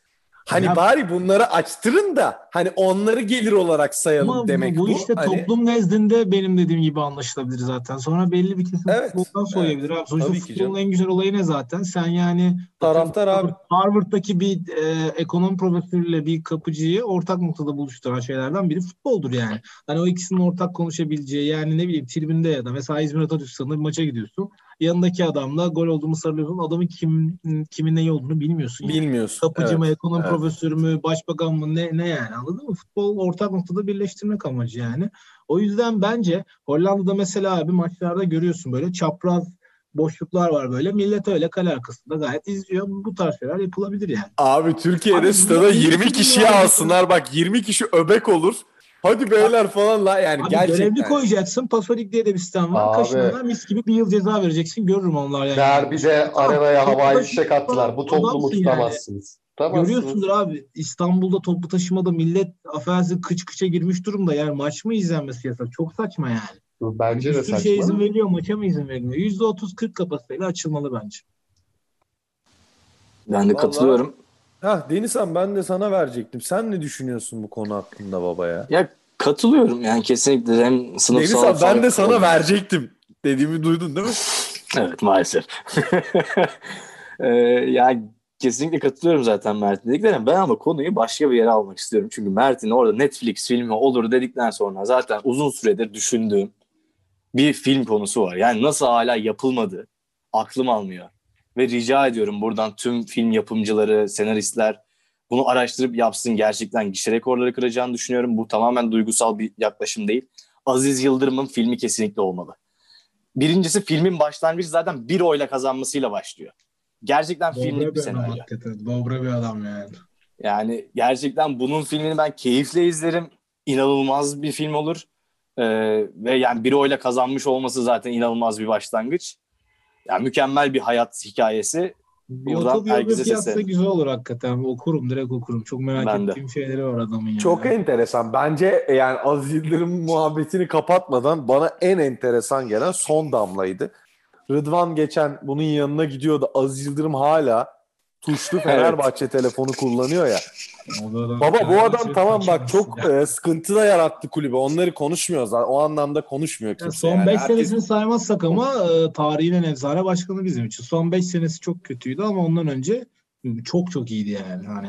Hani Ya- bari bunları açtırın da hani onları gelir olarak sayalım Ama demek bu, bu. işte Hani- toplum nezdinde benim dediğim gibi anlaşılabilir zaten. Sonra belli bir kesim Evet, futboldan soğuyabilir. abi. Sonuçta Tabii futbolun en güzel olayı ne zaten? Sen yani Taraftar abi. Harvard'daki bir e, ekonomi profesörüyle bir kapıcıyı ortak noktada buluşturan şeylerden biri futboldur yani. Hani o ikisinin ortak konuşabileceği yani ne bileyim tribünde ya da mesela İzmir Atatürk Stadı'nda bir maça gidiyorsun. Yanındaki adamla gol olduğunu sarılıyorsun. Adamın kim, kimin ne olduğunu bilmiyorsun. yani. Bilmiyorsun. Kapıcı Evet. mı, ekonomi evet. profesörü mü, başbakan mı ne, ne yani anladın mı? Futbol ortak noktada birleştirmek amacı yani. O yüzden bence Hollanda'da mesela abi maçlarda görüyorsun böyle çapraz boşluklar var böyle. Millet öyle kale arkasında gayet izliyor. Bu tarz şeyler yapılabilir yani. Abi Türkiye'de Abi stada bunlar 20 bizim kişiye alsınlar. Bak 20 kişi öbek olur. Hadi beyler falan la yani Abi gerçekten. görevli koyacaksın. Pasolik diye de bir sistem var. Abi. Mis gibi bir yıl ceza vereceksin. Görürüm onlar yani. derbide arenaya havai fişek attılar. Bu toplumu adamsın yani. tutamazsınız. Tutamazsınız. Görüyorsundur abi İstanbul'da toplu taşımada millet affedersin kıç kıça girmiş durumda. Yani maç mı izlenmesi yasak? Çok saçma yani. Bence bir de saçma. şey izin veriliyor, maça mı izin veriliyor? %30-40 kapasiteyle açılmalı bence. Ben de Vallahi- katılıyorum. Hah Denizhan ben de sana verecektim. Sen ne düşünüyorsun bu konu hakkında baba ya? Ya katılıyorum yani kesinlikle hem sınıfsal Denizhan ben de sana verecektim. Dediğimi duydun değil mi? Evet maalesef. ee, yani kesinlikle katılıyorum zaten Mert'in dediklerine. Ben ama konuyu başka bir yere almak istiyorum. Çünkü Mert'in orada Netflix filmi olur dedikten sonra zaten uzun süredir düşündüğüm bir film konusu var. Yani nasıl hala yapılmadı aklım almıyor. Ve rica ediyorum buradan tüm film yapımcıları, senaristler bunu araştırıp yapsın. Gerçekten gişe rekorları kıracağını düşünüyorum. Bu tamamen duygusal bir yaklaşım değil. Aziz Yıldırım'ın filmi kesinlikle olmalı. Birincisi filmin başlangıcı zaten bir oyla kazanmasıyla başlıyor. Gerçekten filmlik bir Dobra bir senaryo. hakikaten. Dobra bir adam yani. Yani gerçekten bunun filmini ben keyifle izlerim. İnanılmaz bir film olur. Ee, ve yani bir oyla kazanmış olması zaten inanılmaz bir başlangıç. Yani mükemmel bir hayat hikayesi. Bir Buradan herkese otobiyografi yazsa seslenim. güzel olur hakikaten. Okurum, direkt okurum. Çok merak Ben de. ettiğim şeyleri var adamın yani. Çok enteresan. Bence yani Aziz Yıldırım muhabbetini kapatmadan bana en enteresan gelen son damlaydı. Rıdvan geçen bunun yanına gidiyordu. Aziz Yıldırım hala tuşlu Fenerbahçe telefonu kullanıyor ya. Baba bu adam tamam bak çok e, sıkıntı da yarattı kulübe. Onları konuşmuyoruz. O anlamda konuşmuyor kimse. son yani. 5 Herkes- senesini saymazsak ama e, tarihin en efsane başkanı bizim için. Son 5 senesi çok kötüydü ama ondan önce çok çok iyiydi yani. Hani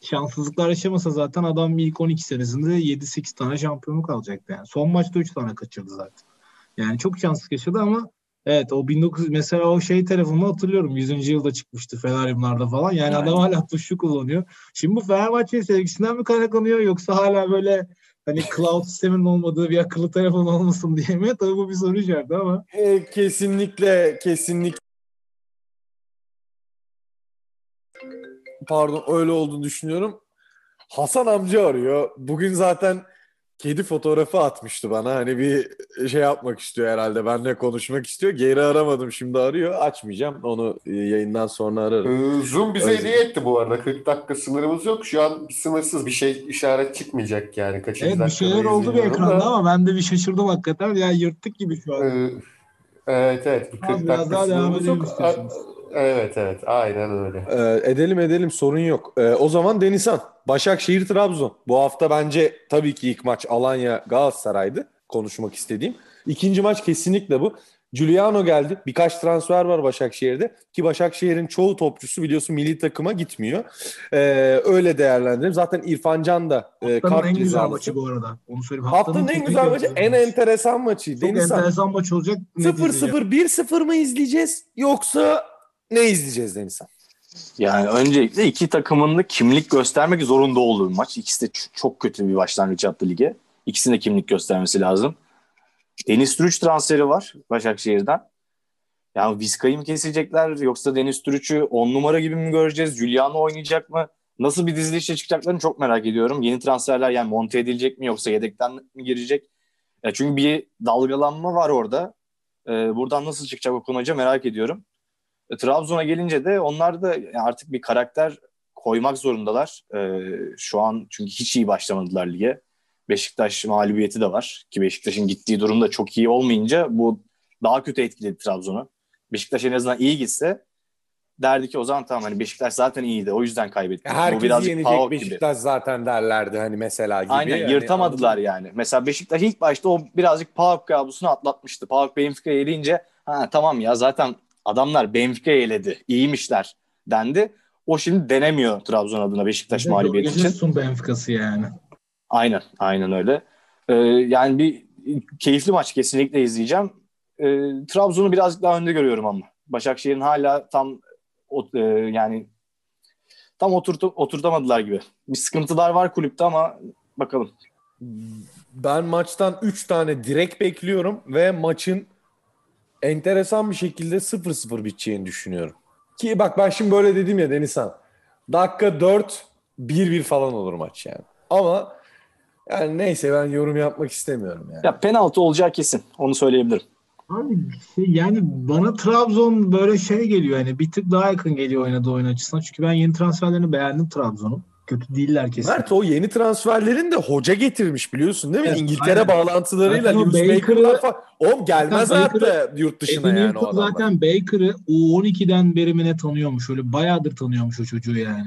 şanssızlıklar yaşamasa zaten adam ilk 12 senesinde 7-8 tane şampiyonluk alacaktı yani. Son maçta 3 tane kaçırdı zaten. Yani çok şanssız yaşadı ama evet o 1900 mesela o şey telefonunu hatırlıyorum 100. yılda çıkmıştı Feneryumlarda falan. Yani Aynen. adam hala tuşlu kullanıyor. Şimdi bu Fenerbahçe sevgisinden mi kaynaklanıyor yoksa hala böyle hani cloud sisteminin olmadığı bir akıllı telefon olmasın diye mi? Tabii bu bir soru işareti ama. E, kesinlikle kesinlikle pardon öyle olduğunu düşünüyorum. Hasan amca arıyor. Bugün zaten kedi fotoğrafı atmıştı bana. Hani bir şey yapmak istiyor herhalde. Benle konuşmak istiyor. Geri aramadım. Şimdi arıyor. Açmayacağım. Onu yayından sonra ararım. Ee, Zoom bize hediye etti bu arada. 40 dakika sınırımız yok. Şu an sınırsız bir şey işaret çıkmayacak yani. Kaçıncı evet bir şeyler oldu bir ekranda da. ama ben de bir şaşırdım hakikaten. Ya yırttık gibi şu an. Ee, evet evet. Bir 40 dakika sınırımız yok. Evet evet aynen öyle. Ee, edelim edelim sorun yok. Ee, o zaman Denizhan Başakşehir Trabzon. Bu hafta bence tabii ki ilk maç Alanya Galatasaray'dı konuşmak istediğim. İkinci maç kesinlikle bu. Giuliano geldi. Birkaç transfer var Başakşehir'de. Ki Başakşehir'in çoğu topçusu biliyorsun milli takıma gitmiyor. Ee, öyle değerlendirelim. Zaten İrfan Can da e, kart en güzel maçı bu arada. Onu söyleyeyim. Haftanın, Haftanın en güzel maçı, en enteresan maçı. Çok Deniz enteresan maç olacak. 0-0, 1-0 mı izleyeceğiz? Yoksa ne izleyeceğiz Denizhan? Yani öncelikle iki takımın da kimlik göstermek zorunda olduğu bir maç. İkisi de çok kötü bir başlangıç yaptı lige. İkisinin de kimlik göstermesi lazım. Deniz Türüç transferi var Başakşehir'den. Yani Vizca'yı mı kesecekler yoksa Deniz Türüç'ü on numara gibi mi göreceğiz? Giuliano oynayacak mı? Nasıl bir dizilişle çıkacaklarını çok merak ediyorum. Yeni transferler yani monte edilecek mi yoksa yedekten mi girecek? Ya çünkü bir dalgalanma var orada. Ee, buradan nasıl çıkacak Okan merak ediyorum. E, Trabzon'a gelince de onlar da artık bir karakter koymak zorundalar. E, şu an çünkü hiç iyi başlamadılar lige. Beşiktaş mağlubiyeti de var. Ki Beşiktaş'ın gittiği durumda çok iyi olmayınca bu daha kötü etkiledi Trabzon'u. Beşiktaş en azından iyi gitse derdi ki o zaman tamam hani Beşiktaş zaten iyiydi o yüzden kaybetti. Herkes yenecek Beşiktaş gibi. zaten derlerdi hani mesela gibi. Aynen yani, yırtamadılar anladım. yani. Mesela Beşiktaş ilk başta o birazcık PAOK kabusunu atlatmıştı. PAOK Benfica'ya gelince ha tamam ya zaten adamlar Benfica eledi. İyiymişler dendi. O şimdi denemiyor Trabzon adına Beşiktaş evet, mağlubiyeti için. Sun Benfica'sı yani. Aynen, aynen öyle. Ee, yani bir keyifli maç kesinlikle izleyeceğim. Ee, Trabzon'u birazcık daha önde görüyorum ama. Başakşehir'in hala tam o, e, yani tam oturtu, oturtamadılar gibi. Bir sıkıntılar var kulüpte ama bakalım. Ben maçtan 3 tane direkt bekliyorum ve maçın enteresan bir şekilde 0-0 biteceğini düşünüyorum. Ki bak ben şimdi böyle dedim ya Denizhan. Dakika 4 1-1 falan olur maç yani. Ama yani neyse ben yorum yapmak istemiyorum yani. Ya penaltı olacağı kesin. Onu söyleyebilirim. Abi şey, yani bana Trabzon böyle şey geliyor yani bir tık daha yakın geliyor oynadığı oyun açısından. Çünkü ben yeni transferlerini beğendim Trabzon'un kötü değiller kesin. Mert o yeni transferlerin de hoca getirmiş biliyorsun değil mi? Evet, İngiltere aynen. bağlantılarıyla Lewis Baker'ı falan. Oğlum gelmez hayatta yurt dışına yani o adamlar. Zaten Baker'ı U12'den beri mi ne tanıyormuş. Öyle bayağıdır tanıyormuş o çocuğu yani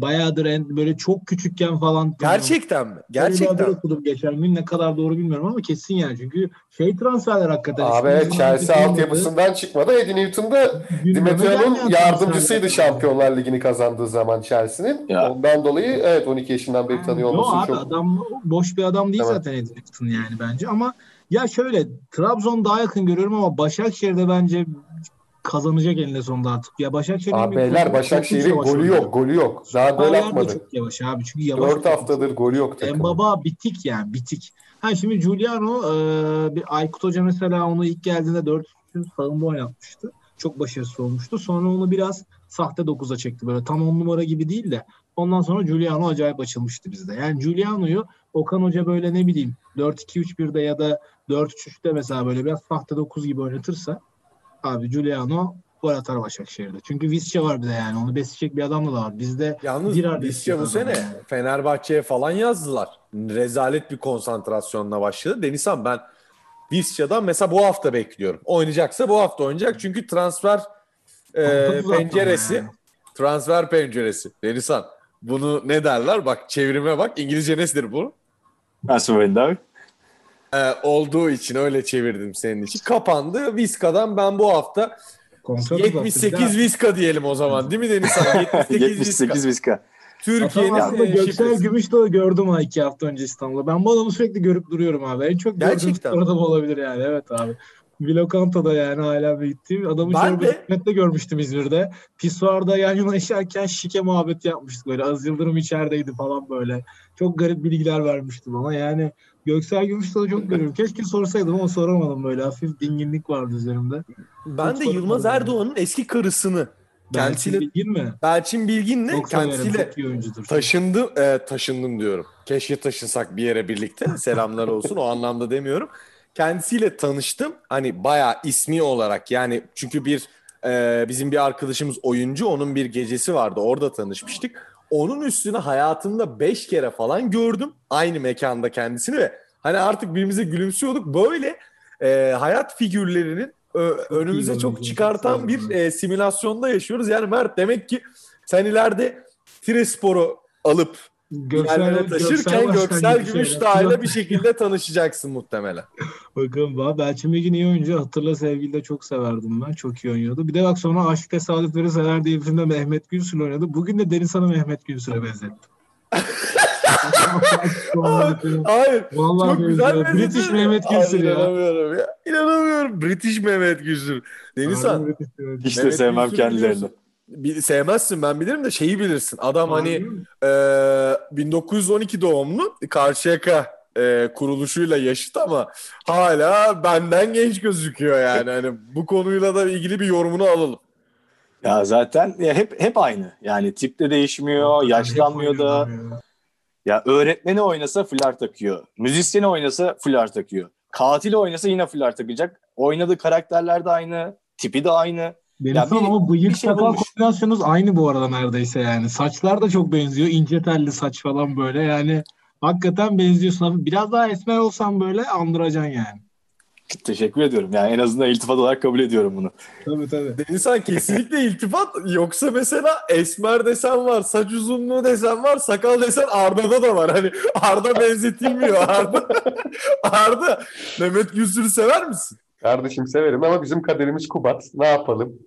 bayağıdır en, böyle çok küçükken falan. Gerçekten mi? Gerçekten. Ben okudum geçen gün ne kadar doğru bilmiyorum ama kesin yani. Çünkü şey transferler hakikaten. Abi evet Chelsea altyapısından çıkmadı. Eddie Newton da Dimitri'nin yardımcısıydı Şampiyonlar Ligi'ni kazandığı zaman Chelsea'nin. Ondan dolayı evet 12 yaşından beri tanıyor olması abi, çok. adam boş bir adam değil evet. zaten Eddie Newton yani bence ama ya şöyle Trabzon daha yakın görüyorum ama Başakşehir'de bence kazanacak eninde sonunda artık. Ya Başakşehir'in abi beyler Başakşehir'in golü yok, golü yok. Daha gol atmadı. çok yavaş abi. Çünkü yavaş. 4 haftadır golü yok takımın. Baba bitik yani bitik. Ha şimdi Giuliano e, bir Aykut Hoca mesela onu ilk geldiğinde 4 sağında oynatmıştı. Çok başarısız olmuştu. Sonra onu biraz sahte 9'a çekti. Böyle tam 10 numara gibi değil de. Ondan sonra Giuliano acayip açılmıştı bizde. Yani Giuliano'yu Okan Hoca böyle ne bileyim 4-2-3-1'de ya da 4-3-3'te mesela böyle biraz sahte 9 gibi oynatırsa abi Giuliano gol atar Başakşehir'de. Çünkü Visca var bir de yani. Onu besleyecek bir adam da var. Bizde Yalnız Visca bu sene yani. Fenerbahçe'ye falan yazdılar. Rezalet bir konsantrasyonla başladı. Denizhan ben Visca'dan mesela bu hafta bekliyorum. Oynayacaksa bu hafta oynayacak. Çünkü transfer e, penceresi yani. transfer penceresi. Denizhan bunu ne derler? Bak çevirime bak. İngilizce nedir bu? Nasıl window? E, olduğu için öyle çevirdim senin için. Kapandı. Viska'dan ben bu hafta Kontrol 78 Viska diyelim o zaman değil mi Deniz? 78, 78 Viska. Türkiye'nin aslında Göksel Gümüşdoğu gördüm ha iki hafta önce İstanbul'da. Ben bu adamı sürekli görüp duruyorum abi. En çok gördüğüm adam olabilir yani. Evet abi. Vilokanta'da yani hala bir gittiğim. Adamı ben de... görmüştüm İzmir'de. Pisuarda yan yana işerken şike muhabbeti yapmıştık böyle. Az Yıldırım içerideydi falan böyle. Çok garip bilgiler vermiştim ama yani Göksel Gümüştal'ı çok görüyorum. Keşke sorsaydım ama soramadım böyle. Hafif dinginlik vardı üzerimde. Ben çok de Yılmaz Erdoğan'ın eski karısını Belçin Bilgin mi? Belçin Bilgin'le çok taşındım e, taşındım diyorum. Keşke taşınsak bir yere birlikte. Selamlar olsun o anlamda demiyorum. Kendisiyle tanıştım. Hani bayağı ismi olarak yani çünkü bir e, bizim bir arkadaşımız oyuncu onun bir gecesi vardı. Orada tanışmıştık. Onun üstüne hayatımda beş kere falan gördüm. Aynı mekanda kendisini ve hani artık birbirimize gülümsüyorduk. Böyle e, hayat figürlerinin ö, önümüze çok çıkartan bir e, simülasyonda yaşıyoruz. Yani Mert demek ki sen ileride Tirespor'u alıp Göksel, taşırken Göksel, Göksel Gümüşdağ ile bir şekilde tanışacaksın muhtemelen. Bakalım Belçin Bilgin iyi oyuncu. Hatırla sevgili de çok severdim ben. Çok iyi oynuyordu. Bir de bak sonra Aşk Tesadüfleri Sever diye bir filmde Mehmet Gülsün oynadı. Bugün de Deniz Hanım Mehmet Gülsün'e benzettim. Hayır. Vallahi çok güzel British Mehmet Gülsün ya. İnanamıyorum ya. İnanamıyorum. British Mehmet Gülsün. Denizhan. Hiç de sevmem kendilerini. Sevmezsin ben bilirim de şeyi bilirsin. Adam hani e, 1912 doğumlu Karşıyaka e, kuruluşuyla yaşıt ama hala benden genç gözüküyor yani. Hani bu konuyla da ilgili bir yorumunu alalım. Ya zaten ya hep hep aynı. Yani tip de değişmiyor, yaşlanmıyor da. Ya öğretmeni oynasa fular takıyor. Müzisyeni oynasa fular takıyor. Katili oynasa yine fular takacak. Oynadığı karakterler de aynı, tipi de aynı. Benim ya bir, ama bıyık bir şey sakal kombinasyonunuz aynı bu arada neredeyse yani. Saçlar da çok benziyor. İnce telli saç falan böyle yani. Hakikaten benziyorsun. Biraz daha esmer olsan böyle andıracaksın yani. Teşekkür ediyorum. Yani en azından iltifat olarak kabul ediyorum bunu. Tabii tabii. Denizhan kesinlikle iltifat. Yoksa mesela esmer desen var, saç uzunluğu desen var, sakal desen Arda'da da var. Hani Arda benzetilmiyor Arda. Arda, Mehmet Gülsür'ü sever misin? Kardeşim severim ama bizim kaderimiz Kubat. Ne yapalım?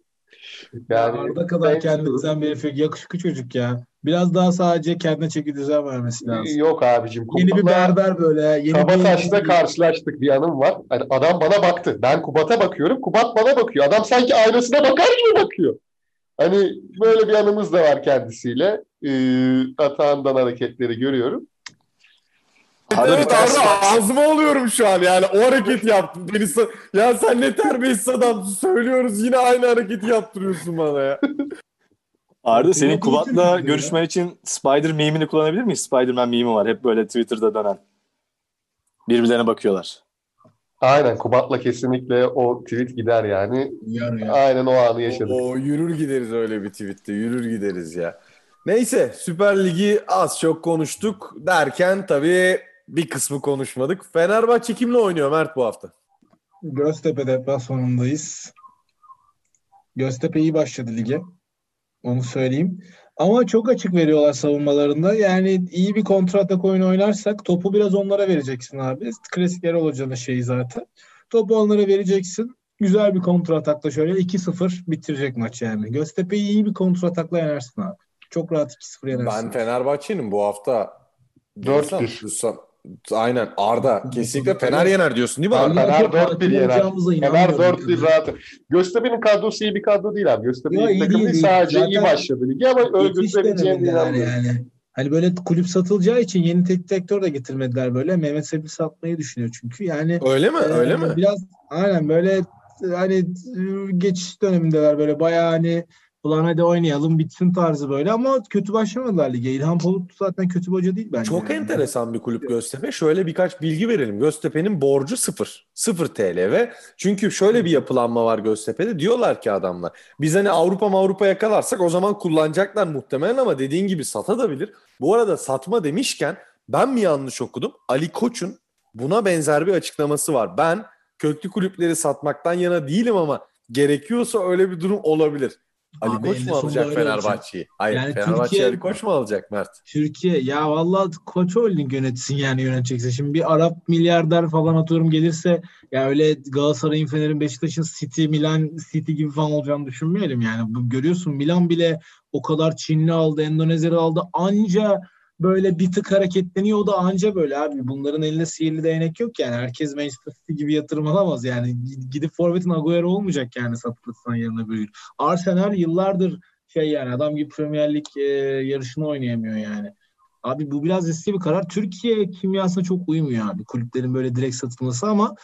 Yani ya Arda kadar kendinden beri yakışıklı çocuk ya. Biraz daha sadece kendine çeki düzen vermesi lazım. Yok abicim. Kubat'la yeni bir berber böyle. Yeni Kabataş'ta bir... karşılaştık bir anım var. Yani adam bana baktı. Ben Kubat'a bakıyorum. Kubat bana bakıyor. Adam sanki aynasına bakar gibi bakıyor. Hani böyle bir anımız da var kendisiyle. Ee, Atağından hareketleri görüyorum. Evet Arda ağzıma oluyorum şu an yani o hareket yaptın. Beni ya sen ne terbiyesiz adamsın söylüyoruz yine aynı hareketi yaptırıyorsun bana ya. Arda senin Kubat'la görüşmen için Spider meme'ini kullanabilir miyiz? Spider-Man meme'i var hep böyle Twitter'da dönen. Birbirlerine bakıyorlar. Aynen Kubat'la kesinlikle o tweet gider yani. Yar ya. Aynen o anı yaşadık. O, o yürür gideriz öyle bir tweette yürür gideriz ya. Neyse Süper Lig'i az çok konuştuk derken tabii bir kısmı konuşmadık. Fenerbahçe kimle oynuyor Mert bu hafta? Göztepe deplasmanındayız. Göztepe iyi başladı lige. Onu söyleyeyim. Ama çok açık veriyorlar savunmalarında. Yani iyi bir kontratak oyunu oynarsak topu biraz onlara vereceksin abi. Klasik Erol Hoca'nın şeyi zaten. Topu onlara vereceksin. Güzel bir kontratakla şöyle 2-0 bitirecek maç yani. Göztepe'yi iyi bir kontratakla yenersin abi. Çok rahat 2-0 yenersin. Ben Fenerbahçe'nin bu hafta 4-1. Aynen Arda kesinlikle Fener yener diyorsun değil mi Arda? Fener 4-1 yener. Fener 4-1 rahat. Göztepe'nin kadrosu iyi bir kadro değil abi. Göztepe iyi takım değil. Sadece Zaten iyi başladı ligi ama örgütleneceğini. Yani. Hani böyle kulüp satılacağı için yeni teknik direktör de getirmediler böyle. Mehmet Sebil satmayı düşünüyor çünkü. Yani Öyle mi? E, Öyle mi? Biraz aynen böyle hani geçiş dönemindeler böyle bayağı hani ulan hadi oynayalım bitsin tarzı böyle ama kötü başlamadılar lige. İlhan Palut zaten kötü bir hoca değil bence. Çok yani. enteresan bir kulüp Göztepe. Şöyle birkaç bilgi verelim. Göztepe'nin borcu sıfır. Sıfır TL ve çünkü şöyle bir yapılanma var Göztepe'de. Diyorlar ki adamlar biz hani Avrupa Avrupa yakalarsak o zaman kullanacaklar muhtemelen ama dediğin gibi satabilir. Bu arada satma demişken ben mi yanlış okudum? Ali Koç'un buna benzer bir açıklaması var. Ben köklü kulüpleri satmaktan yana değilim ama gerekiyorsa öyle bir durum olabilir. Ali Abi Koç mu alacak Fenerbahçe'yi? Hayır yani Fenerbahçe Türkiye, Ali Koç mu alacak Mert? Türkiye ya vallahi Koç Holding yönetsin yani yönetecekse. Şimdi bir Arap milyarder falan atıyorum gelirse ya öyle Galatasaray'ın, Fener'in, Beşiktaş'ın City, Milan City gibi falan olacağını düşünmeyelim yani. Görüyorsun Milan bile o kadar Çinli aldı, Endonezyalı aldı. Anca böyle bir tık hareketleniyor o da anca böyle abi. Bunların elinde sihirli değnek yok yani. Herkes Manchester City gibi yatırım alamaz yani. Gidip Forvet'in Agüero olmayacak yani satılırsan yerine bir Arsenal yıllardır şey yani adam gibi Premier Lig e, yarışını oynayamıyor yani. Abi bu biraz riskli bir karar. Türkiye kimyasına çok uymuyor abi. Kulüplerin böyle direkt satılması ama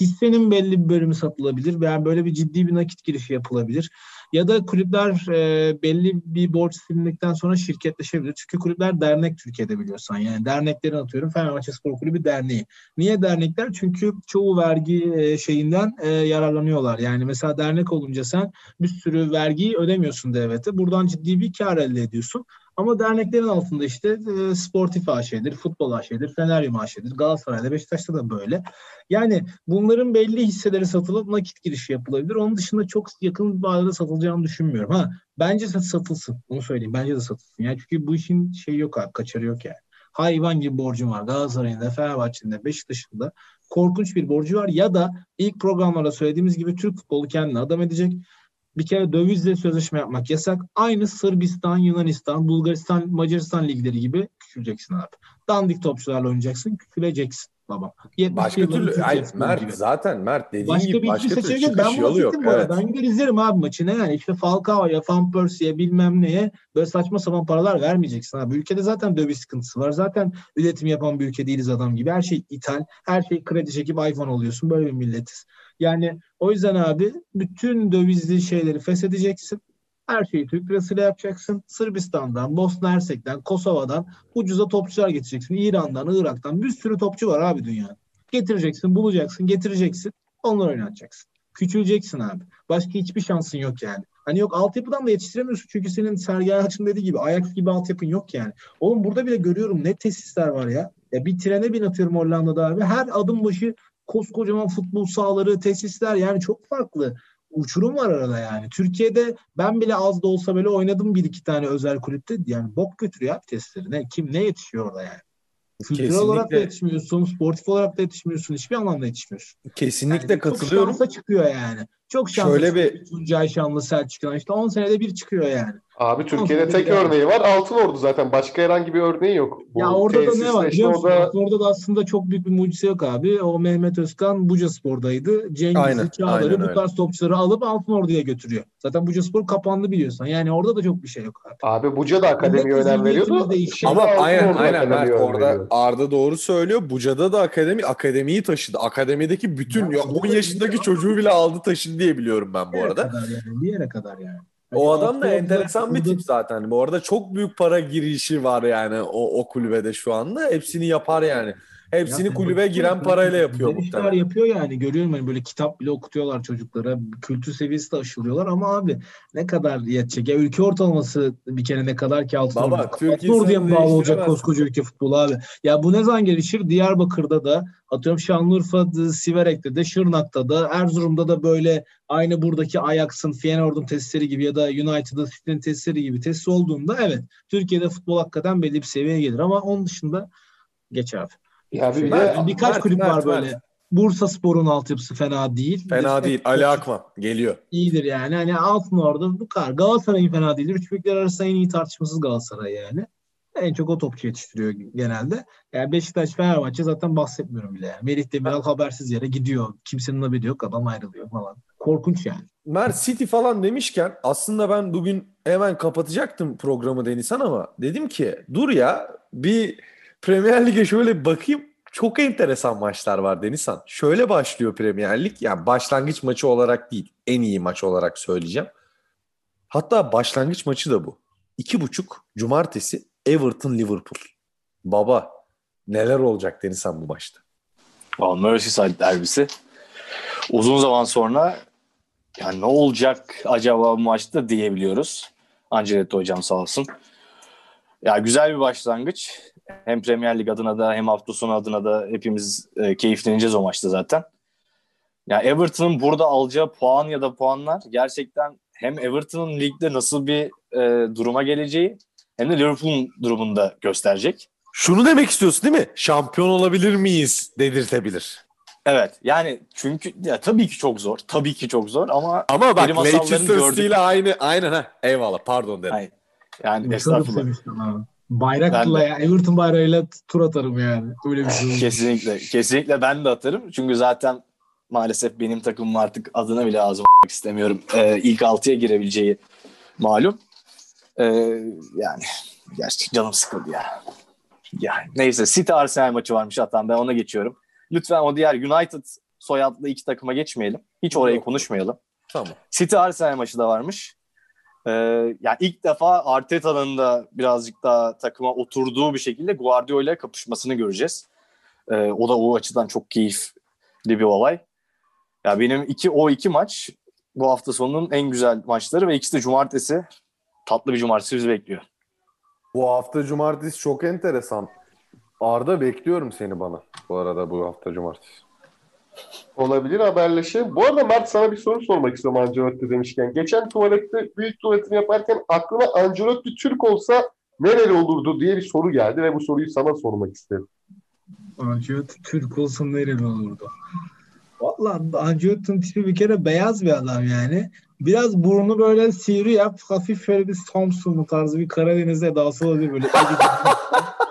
hissenin belli bir bölümü satılabilir veya böyle bir ciddi bir nakit girişi yapılabilir. Ya da kulüpler e, belli bir borç silindikten sonra şirketleşebilir. Çünkü kulüpler dernek Türkiye'de biliyorsan. Yani derneklerin atıyorum Fenerbahçe Spor Kulübü derneği. Niye dernekler? Çünkü çoğu vergi e, şeyinden e, yararlanıyorlar. Yani mesela dernek olunca sen bir sürü vergiyi ödemiyorsun devlete. Buradan ciddi bir kar elde ediyorsun. Ama derneklerin altında işte e, Sportif AŞ'dir, Futbol AŞ'dir, Feneryum AŞ'dir, Galatasaray'da, Beşiktaş'ta da böyle. Yani bunların belli hisseleri satılıp nakit girişi yapılabilir. Onun dışında çok yakın vadede satılacağını düşünmüyorum. Ha bence satılsın. Onu söyleyeyim. Bence de satılsın. Yani çünkü bu işin şey yok abi, kaçarı yok yani. Hayvan gibi borcum var. Galatasaray'ın da, Fenerbahçe'nin de, Beşiktaş'ın da korkunç bir borcu var. Ya da ilk programlarda söylediğimiz gibi Türk futbolu kendini adam edecek bir kere dövizle sözleşme yapmak yasak. Aynı Sırbistan, Yunanistan, Bulgaristan, Macaristan ligleri gibi küçüleceksin abi. Dandik topçularla oynayacaksın, küçüleceksin baba. Başka türlü ay, Mert gibi. zaten Mert dediğin başka gibi bir başka türlü seçecek. Ben yolu yok. Evet. Ben gider izlerim abi maçını yani işte Falcao'ya, Van Persie'ye bilmem neye böyle saçma sapan paralar vermeyeceksin abi. Ülkede zaten döviz sıkıntısı var. Zaten üretim yapan bir ülke değiliz adam gibi. Her şey ithal. Her şey kredi çekip iPhone oluyorsun. Böyle bir milletiz. Yani o yüzden abi bütün dövizli şeyleri feshedeceksin. Her şeyi Türk lirasıyla yapacaksın. Sırbistan'dan, Bosna Hersek'ten, Kosova'dan ucuza topçular getireceksin. İran'dan, Irak'tan bir sürü topçu var abi dünyada. Getireceksin, bulacaksın, getireceksin. Onları oynatacaksın. Küçüleceksin abi. Başka hiçbir şansın yok yani. Hani yok altyapıdan da yetiştiremiyorsun. Çünkü senin Sergen Yalçın dediği gibi Ajax gibi altyapın yok yani. Oğlum burada bile görüyorum ne tesisler var ya. Ya bir trene bin atıyorum Hollanda'da abi. Her adım başı koskocaman futbol sahaları, tesisler yani çok farklı. Uçurum var arada yani. Türkiye'de ben bile az da olsa böyle oynadım bir iki tane özel kulüpte. Yani bok götürüyor abi testleri. Ne, kim ne yetişiyor orada yani. Kültürel olarak da yetişmiyorsun, sportif olarak da yetişmiyorsun, hiçbir anlamda yetişmiyorsun. Kesinlikle yani katılıyorum. Çok şansa çıkıyor yani. Çok şanslı. Şöyle bir Tuncay Şanlı Selçuk'tan işte 10 senede bir çıkıyor yani. Abi Türkiye'de tek örneği var. Altın Ordu zaten. Başka herhangi bir örneği yok. Bu ya orada da ne var biliyor? Orada... orada da aslında çok büyük bir mucize yok abi. O Mehmet Özkan Buca Spor'daydı. Cengiz'i, Çağlar'ı bu tarz topçuları alıp Altın Ordu'ya götürüyor. Zaten Buca Spor kapandı biliyorsun. Yani orada da çok bir şey yok abi. Abi Buca da akademiye önem veriyordu. Ama aynen aynen Mert orada Arda doğru söylüyor. Buca'da da akademi akademiyi taşıdı. Akademideki bütün ya, 10 yaşındaki çocuğu bile aldı taşıdı diye biliyorum ben bu arada. Yani, bir yere kadar yani. O adam da enteresan bir tip zaten. Bu arada çok büyük para girişi var yani o, o kulübede şu anda. Hepsini yapar yani. Hepsini ya, kulübe giren parayla yapıyor muhtemelen. yapıyor yani görüyorum hani böyle kitap bile okutuyorlar çocuklara. Kültür seviyesi de aşılıyorlar ama abi ne kadar yetecek? Ya ülke ortalaması bir kere ne kadar ki altın Baba, ordu. diye mi bağlı olacak koskoca ülke futbolu abi? Ya bu ne zaman gelişir? Diyarbakır'da da atıyorum Şanlıurfa'da, Siverek'te de, Şırnak'ta da, Erzurum'da da böyle aynı buradaki Ajax'ın, Feyenoord'un testleri gibi ya da United'ın City'nin testleri gibi test olduğunda evet Türkiye'de futbol hakikaten belli bir seviyeye gelir ama onun dışında geç abi. Ya bir de birkaç Mert, kulüp Mert, var böyle. Mert. Bursa Spor'un altyapısı fena değil. Fena değil. Ali Akman geliyor. İyidir yani. Hani altın orada bu kadar. Galatasaray'ın fena değildir. Üç büyükler arasında en iyi tartışmasız Galatasaray yani. En çok o topçu yetiştiriyor genelde. Yani Beşiktaş, Fenerbahçe zaten bahsetmiyorum bile. Yani. Melih Demiral habersiz yere gidiyor. Kimsenin haberi yok. Adam ayrılıyor falan. Korkunç yani. Mert City falan demişken aslında ben bugün hemen kapatacaktım programı Denizhan ama dedim ki dur ya bir Premier Lig'e şöyle bakayım. Çok enteresan maçlar var Denizhan. Şöyle başlıyor Premier Lig. Yani başlangıç maçı olarak değil. En iyi maç olarak söyleyeceğim. Hatta başlangıç maçı da bu. İki buçuk cumartesi Everton Liverpool. Baba neler olacak Denizhan bu maçta? Well, Merseyside derbisi. Uzun zaman sonra yani ne olacak acaba bu maçta diyebiliyoruz. Ancelotti hocam sağ olsun. Ya güzel bir başlangıç. Hem Premier Lig adına da hem hafta sonu adına da hepimiz e, keyifleneceğiz o maçta zaten. Ya Everton'ın burada alacağı puan ya da puanlar gerçekten hem Everton'ın ligde nasıl bir e, duruma geleceği hem de Liverpool'un durumunda gösterecek. Şunu demek istiyorsun değil mi? Şampiyon olabilir miyiz dedirtebilir. Evet yani çünkü ya tabii ki çok zor. Tabii ki çok zor ama ama bak Leicester City ile aynı aynen ha. Eyvallah pardon dedim. Hayır. Yani estağfurullah. Bayrakla ya Everton bayrağıyla tur atarım yani. Öyle bir şey. kesinlikle. Kesinlikle ben de atarım. Çünkü zaten maalesef benim takımım artık adına bile ağzım istemiyorum. Ee, ilk altıya girebileceği malum. Ee, yani gerçekten canım sıkıldı ya. Yani neyse City Arsenal maçı varmış hatta ben ona geçiyorum. Lütfen o diğer United soyadlı iki takıma geçmeyelim. Hiç orayı Yok. konuşmayalım. Tamam. City Arsenal maçı da varmış. Ee, yani ilk defa Arteta'nın da birazcık daha takıma oturduğu bir şekilde Guardiola kapışmasını göreceğiz. Ee, o da o açıdan çok keyifli bir olay. Ya benim iki o iki maç bu hafta sonunun en güzel maçları ve ikisi de cumartesi. Tatlı bir cumartesi bizi bekliyor. Bu hafta cumartesi çok enteresan. Arda bekliyorum seni bana. Bu arada bu hafta cumartesi. Olabilir haberleşelim. Bu arada Mert sana bir soru sormak istiyorum Ancelotti demişken. Geçen tuvalette büyük tuvaletini yaparken aklıma Ancelotti Türk olsa nereli olurdu diye bir soru geldi ve bu soruyu sana sormak istedim. Ancelotti Türk olsun nereli olurdu? Valla Ancelotti'nin tipi bir kere beyaz bir adam yani. Biraz burnu böyle sivri yap. Hafif şöyle bir Samsunlu tarzı bir Karadeniz edası olabilir böyle.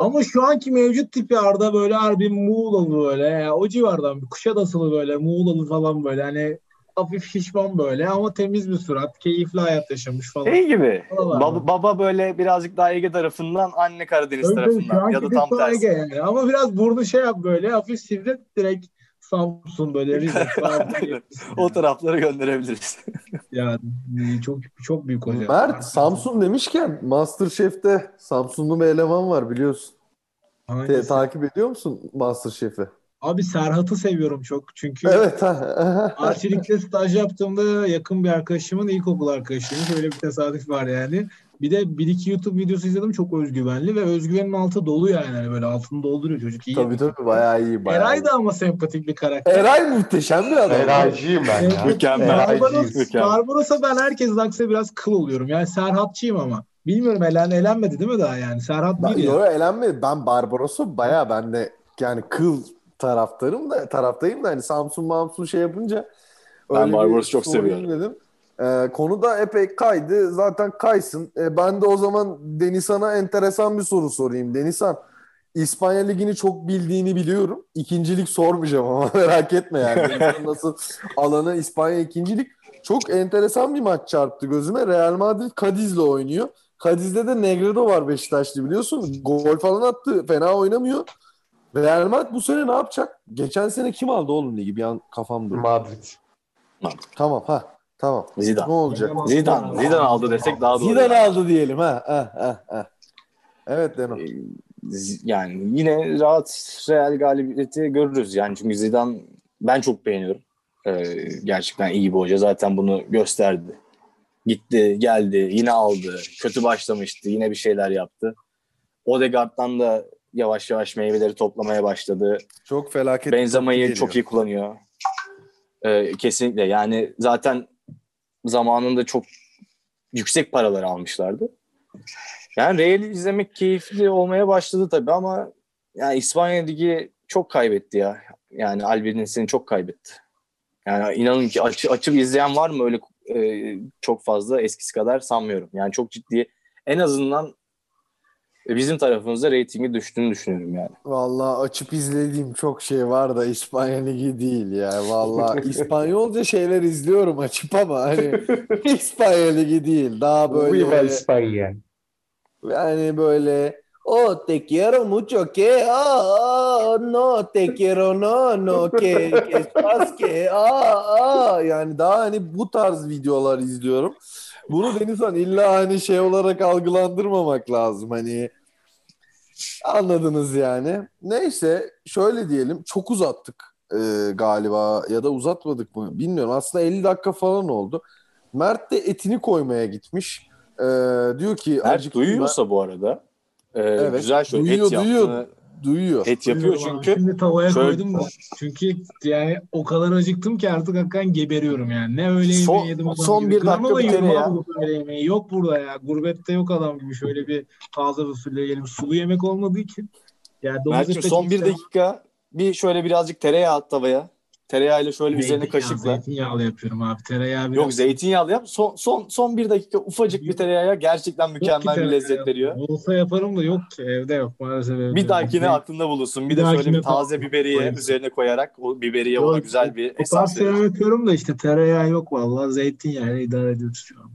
Ama şu anki mevcut tipi Arda böyle harbi Muğla'lı böyle. O civardan bir Kuşadasılı böyle Muğla'lı falan böyle hani hafif şişman böyle ama temiz bir surat. Keyifli hayat yaşamış falan. Şey gibi. Baba, baba böyle birazcık daha Ege tarafından, anne Karadeniz şu tarafından ya da tam tersi. Ege yani. Ama biraz burnu şey yap böyle hafif sivri direkt Samsun böyle Rize o tarafları gönderebiliriz. Yani çok çok büyük hoca. Mert Samsun demişken Masterchef'te Samsunlu bir eleman var biliyorsun. Te- takip ediyor musun Masterchef'i? Abi Serhat'ı seviyorum çok çünkü Evet. arçelikte staj yaptığımda yakın bir arkadaşımın ilkokul arkadaşıymış. Öyle bir tesadüf var yani. Bir de bir iki YouTube videosu izledim çok özgüvenli ve özgüvenin altı dolu yani. Hani böyle altını dolduruyor çocuk iyi. tabii tabii bayağı iyi. Bayağı Eray iyi. da ama sempatik bir karakter. Eray muhteşem bir adam. Eraycıyım ben ya. Mükemmel. Barbaros. Barbaros'a ben herkes aksa biraz kıl oluyorum. Yani Serhatçıyım ama. Bilmiyorum elen, elenmedi değil mi daha yani? Serhat Ben, bir ya. yo, elenmedi. Ben Barbaros'u bayağı ben de yani kıl taraftarım da taraftayım da hani Samsun Mamsun şey yapınca Ben Barbaros'u çok seviyorum. Dedim. Ee, konu da epey kaydı. Zaten kaysın. Ee, ben de o zaman Denizhan'a enteresan bir soru sorayım. Denizhan, İspanya Ligi'ni çok bildiğini biliyorum. İkincilik sormayacağım ama merak etme yani. Nasıl alanı İspanya ikincilik. Çok enteresan bir maç çarptı gözüme. Real Madrid Cadiz'le oynuyor. Cadiz'de de Negredo var Beşiktaşlı biliyorsun. Gol falan attı. Fena oynamıyor. Real Madrid bu sene ne yapacak? Geçen sene kim aldı oğlum ligi? Bir an kafam durdu. Madrid. Tamam ha. Tamam. Ne Zidane. olacak? Zidane. Zidane aldı desek daha doğru. Zidane aldı diyelim ha. ha, ha, ha. Evet Deno. Ee, Yani yine rahat Real galibiyeti görürüz. Yani çünkü Zidane ben çok beğeniyorum. Ee, gerçekten iyi bir hoca. Zaten bunu gösterdi. Gitti, geldi, yine aldı. Kötü başlamıştı, yine bir şeyler yaptı. Odegaard'dan da yavaş yavaş meyveleri toplamaya başladı. Çok felaket. Benzema'yı çok iyi kullanıyor. Ee, kesinlikle. Yani zaten zamanında çok yüksek paralar almışlardı. Yani Real'i izlemek keyifli olmaya başladı tabii ama yani İspanya Ligi çok kaybetti ya. Yani Albire'nin çok kaybetti. Yani inanın ki açı, açıp izleyen var mı öyle e, çok fazla eskisi kadar sanmıyorum. Yani çok ciddi en azından bizim tarafımızda reytingi düştüğünü düşünüyorum yani. Vallahi açıp izlediğim çok şey var da İspanya Ligi değil ya. Vallahi İspanyolca şeyler izliyorum açıp ama hani İspanya Ligi değil. Daha Viva böyle İspanya. yani böyle Oh, te quiero mucho que ah, ah, no te quiero no no que que estás que ah ah yani daha hani bu tarz videolar izliyorum. Bunu Denizhan illa hani şey olarak algılandırmamak lazım hani anladınız yani. Neyse şöyle diyelim çok uzattık e, galiba ya da uzatmadık mı bilmiyorum. Aslında 50 dakika falan oldu. Mert de etini koymaya gitmiş. E, diyor ki Mert acıktım ben." duyuyorsa bu arada e, Evet, güzel şöyle duyuyor, et duyuyor. yaptığını, duyuyor. et yapıyor Duyuyorum abi. çünkü Şimdi tavaya şöyle- koydum da. Çünkü yani o kadar acıktım ki artık hakikaten geberiyorum yani. Ne öğle yemeği Son- yedim adam son gibi. bir dakika bir abi bu öğle yemeği. Yok burada ya. Gurbette yok adam gibi. Şöyle bir taze fasulye yiyelim. Sulu yemek olmadığı için. Yani Mert'cim son bir dakika bir şöyle birazcık tereyağı at tavaya. Tereyağıyla şöyle üzerine Zeytinyağı, kaşıkla. Zeytinyağlı yapıyorum abi. Tereyağı biraz. Yok zeytinyağlı yap. Son, son, son bir dakika ufacık bir Yok. tereyağıya gerçekten mükemmel bir tereyağı. lezzet veriyor. Olsa yaparım da yok ki. Evde yok maalesef. evde Bir dahakine aklında bulunsun. Bir Bir de şöyle bir taze biberiye Koyarım. üzerine koyarak o biberiye ona Yok, güzel bir O esans verir. yapıyorum da işte tereyağı yok vallahi. Zeytinyağıyla idare ediyoruz şu an.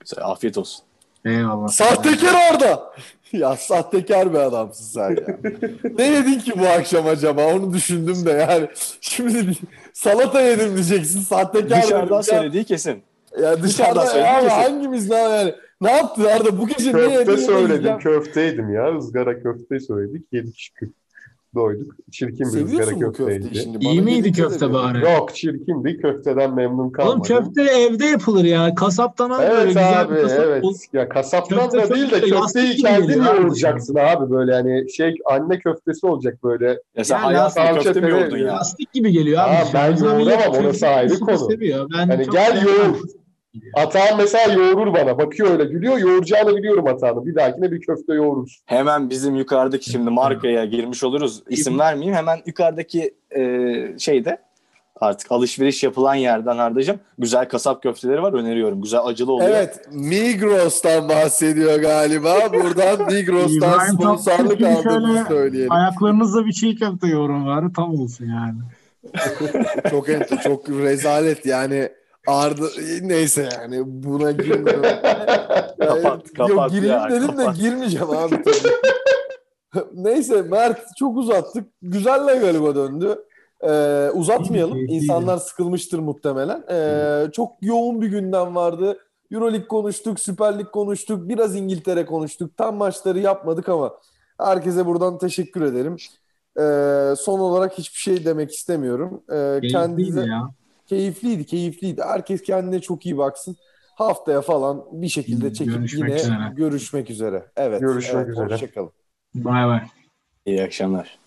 Güzel, Afiyet olsun. Eyvallah. Sahtekar orada. Ya sahtekar bir adamsın sen ya. ne yedin ki bu akşam acaba? Onu düşündüm de yani. Şimdi salata yedim diyeceksin. Sahtekar Dışarıdan ya. söylediği kesin. Ya Dışarıdan dışarıdan söyledi ya kesin. hangimiz lan yani? Ne yaptı Arda? Bu gece ne yedin? Köfte söyledim. yiyeceğim? Köfteydim ya. ızgara köfte söyledik. Yedik şükür. Doyduk. Çirkin bir ızgara Seviyorsun bu köfteydi. köfteyi şimdi. İyi Bana miydi köfte bari? Yok çirkindi. Köfteden memnun kalmadım. Oğlum köfte evde yapılır ya. Kasaptan al böyle Evet güzel abi bir kasap evet. bul. Ya kasaptan Köfte da değil de güzel, köfteyi kendin yoğuracaksın abi böyle hani şey anne köftesi olacak böyle. Ya sen Ya hayatında salça köfte mi yoğurdun ya? Lastik gibi geliyor abi. Aa, ben yoğuramam, orası ayrı konu. Hani gel yoğur. Atağım mesela yoğurur bana. Bakıyor öyle gülüyor. Yoğuracağını biliyorum atağını. Bir dahakine bir köfte yoğurur. Hemen bizim yukarıdaki şimdi markaya girmiş oluruz. İsim vermeyeyim. Hemen yukarıdaki e, şeyde artık alışveriş yapılan yerden Arda'cığım güzel kasap köfteleri var öneriyorum. Güzel acılı oluyor. Evet, Migros'tan bahsediyor galiba. Buradan Migros'tan sponsorluk aldığımızı söyleyelim. Ayaklarınızda bir çiğ köfte yoğurun var. Tam olsun yani. Çok çok rezalet yani. Arda neyse yani buna girmiyorum. Kapat, kapat Yok gireyim ya, dedim kapat. de girmeyeceğim abi. tabii. neyse Mert çok uzattık. Güzel La Galiba döndü. Ee, uzatmayalım. İnsanlar sıkılmıştır muhtemelen. Ee, çok yoğun bir gündem vardı. Euroleague konuştuk, Süper Lig konuştuk, biraz İngiltere konuştuk. Tam maçları yapmadık ama herkese buradan teşekkür ederim. Ee, son olarak hiçbir şey demek istemiyorum. Ee, kendinize ya. Keyifliydi, keyifliydi. Herkes kendine çok iyi baksın. Haftaya falan bir şekilde çekip görüşmek yine üzere. görüşmek üzere. Evet. Görüşmek evet, üzere. Hoşçakalın. Bay bay. İyi akşamlar.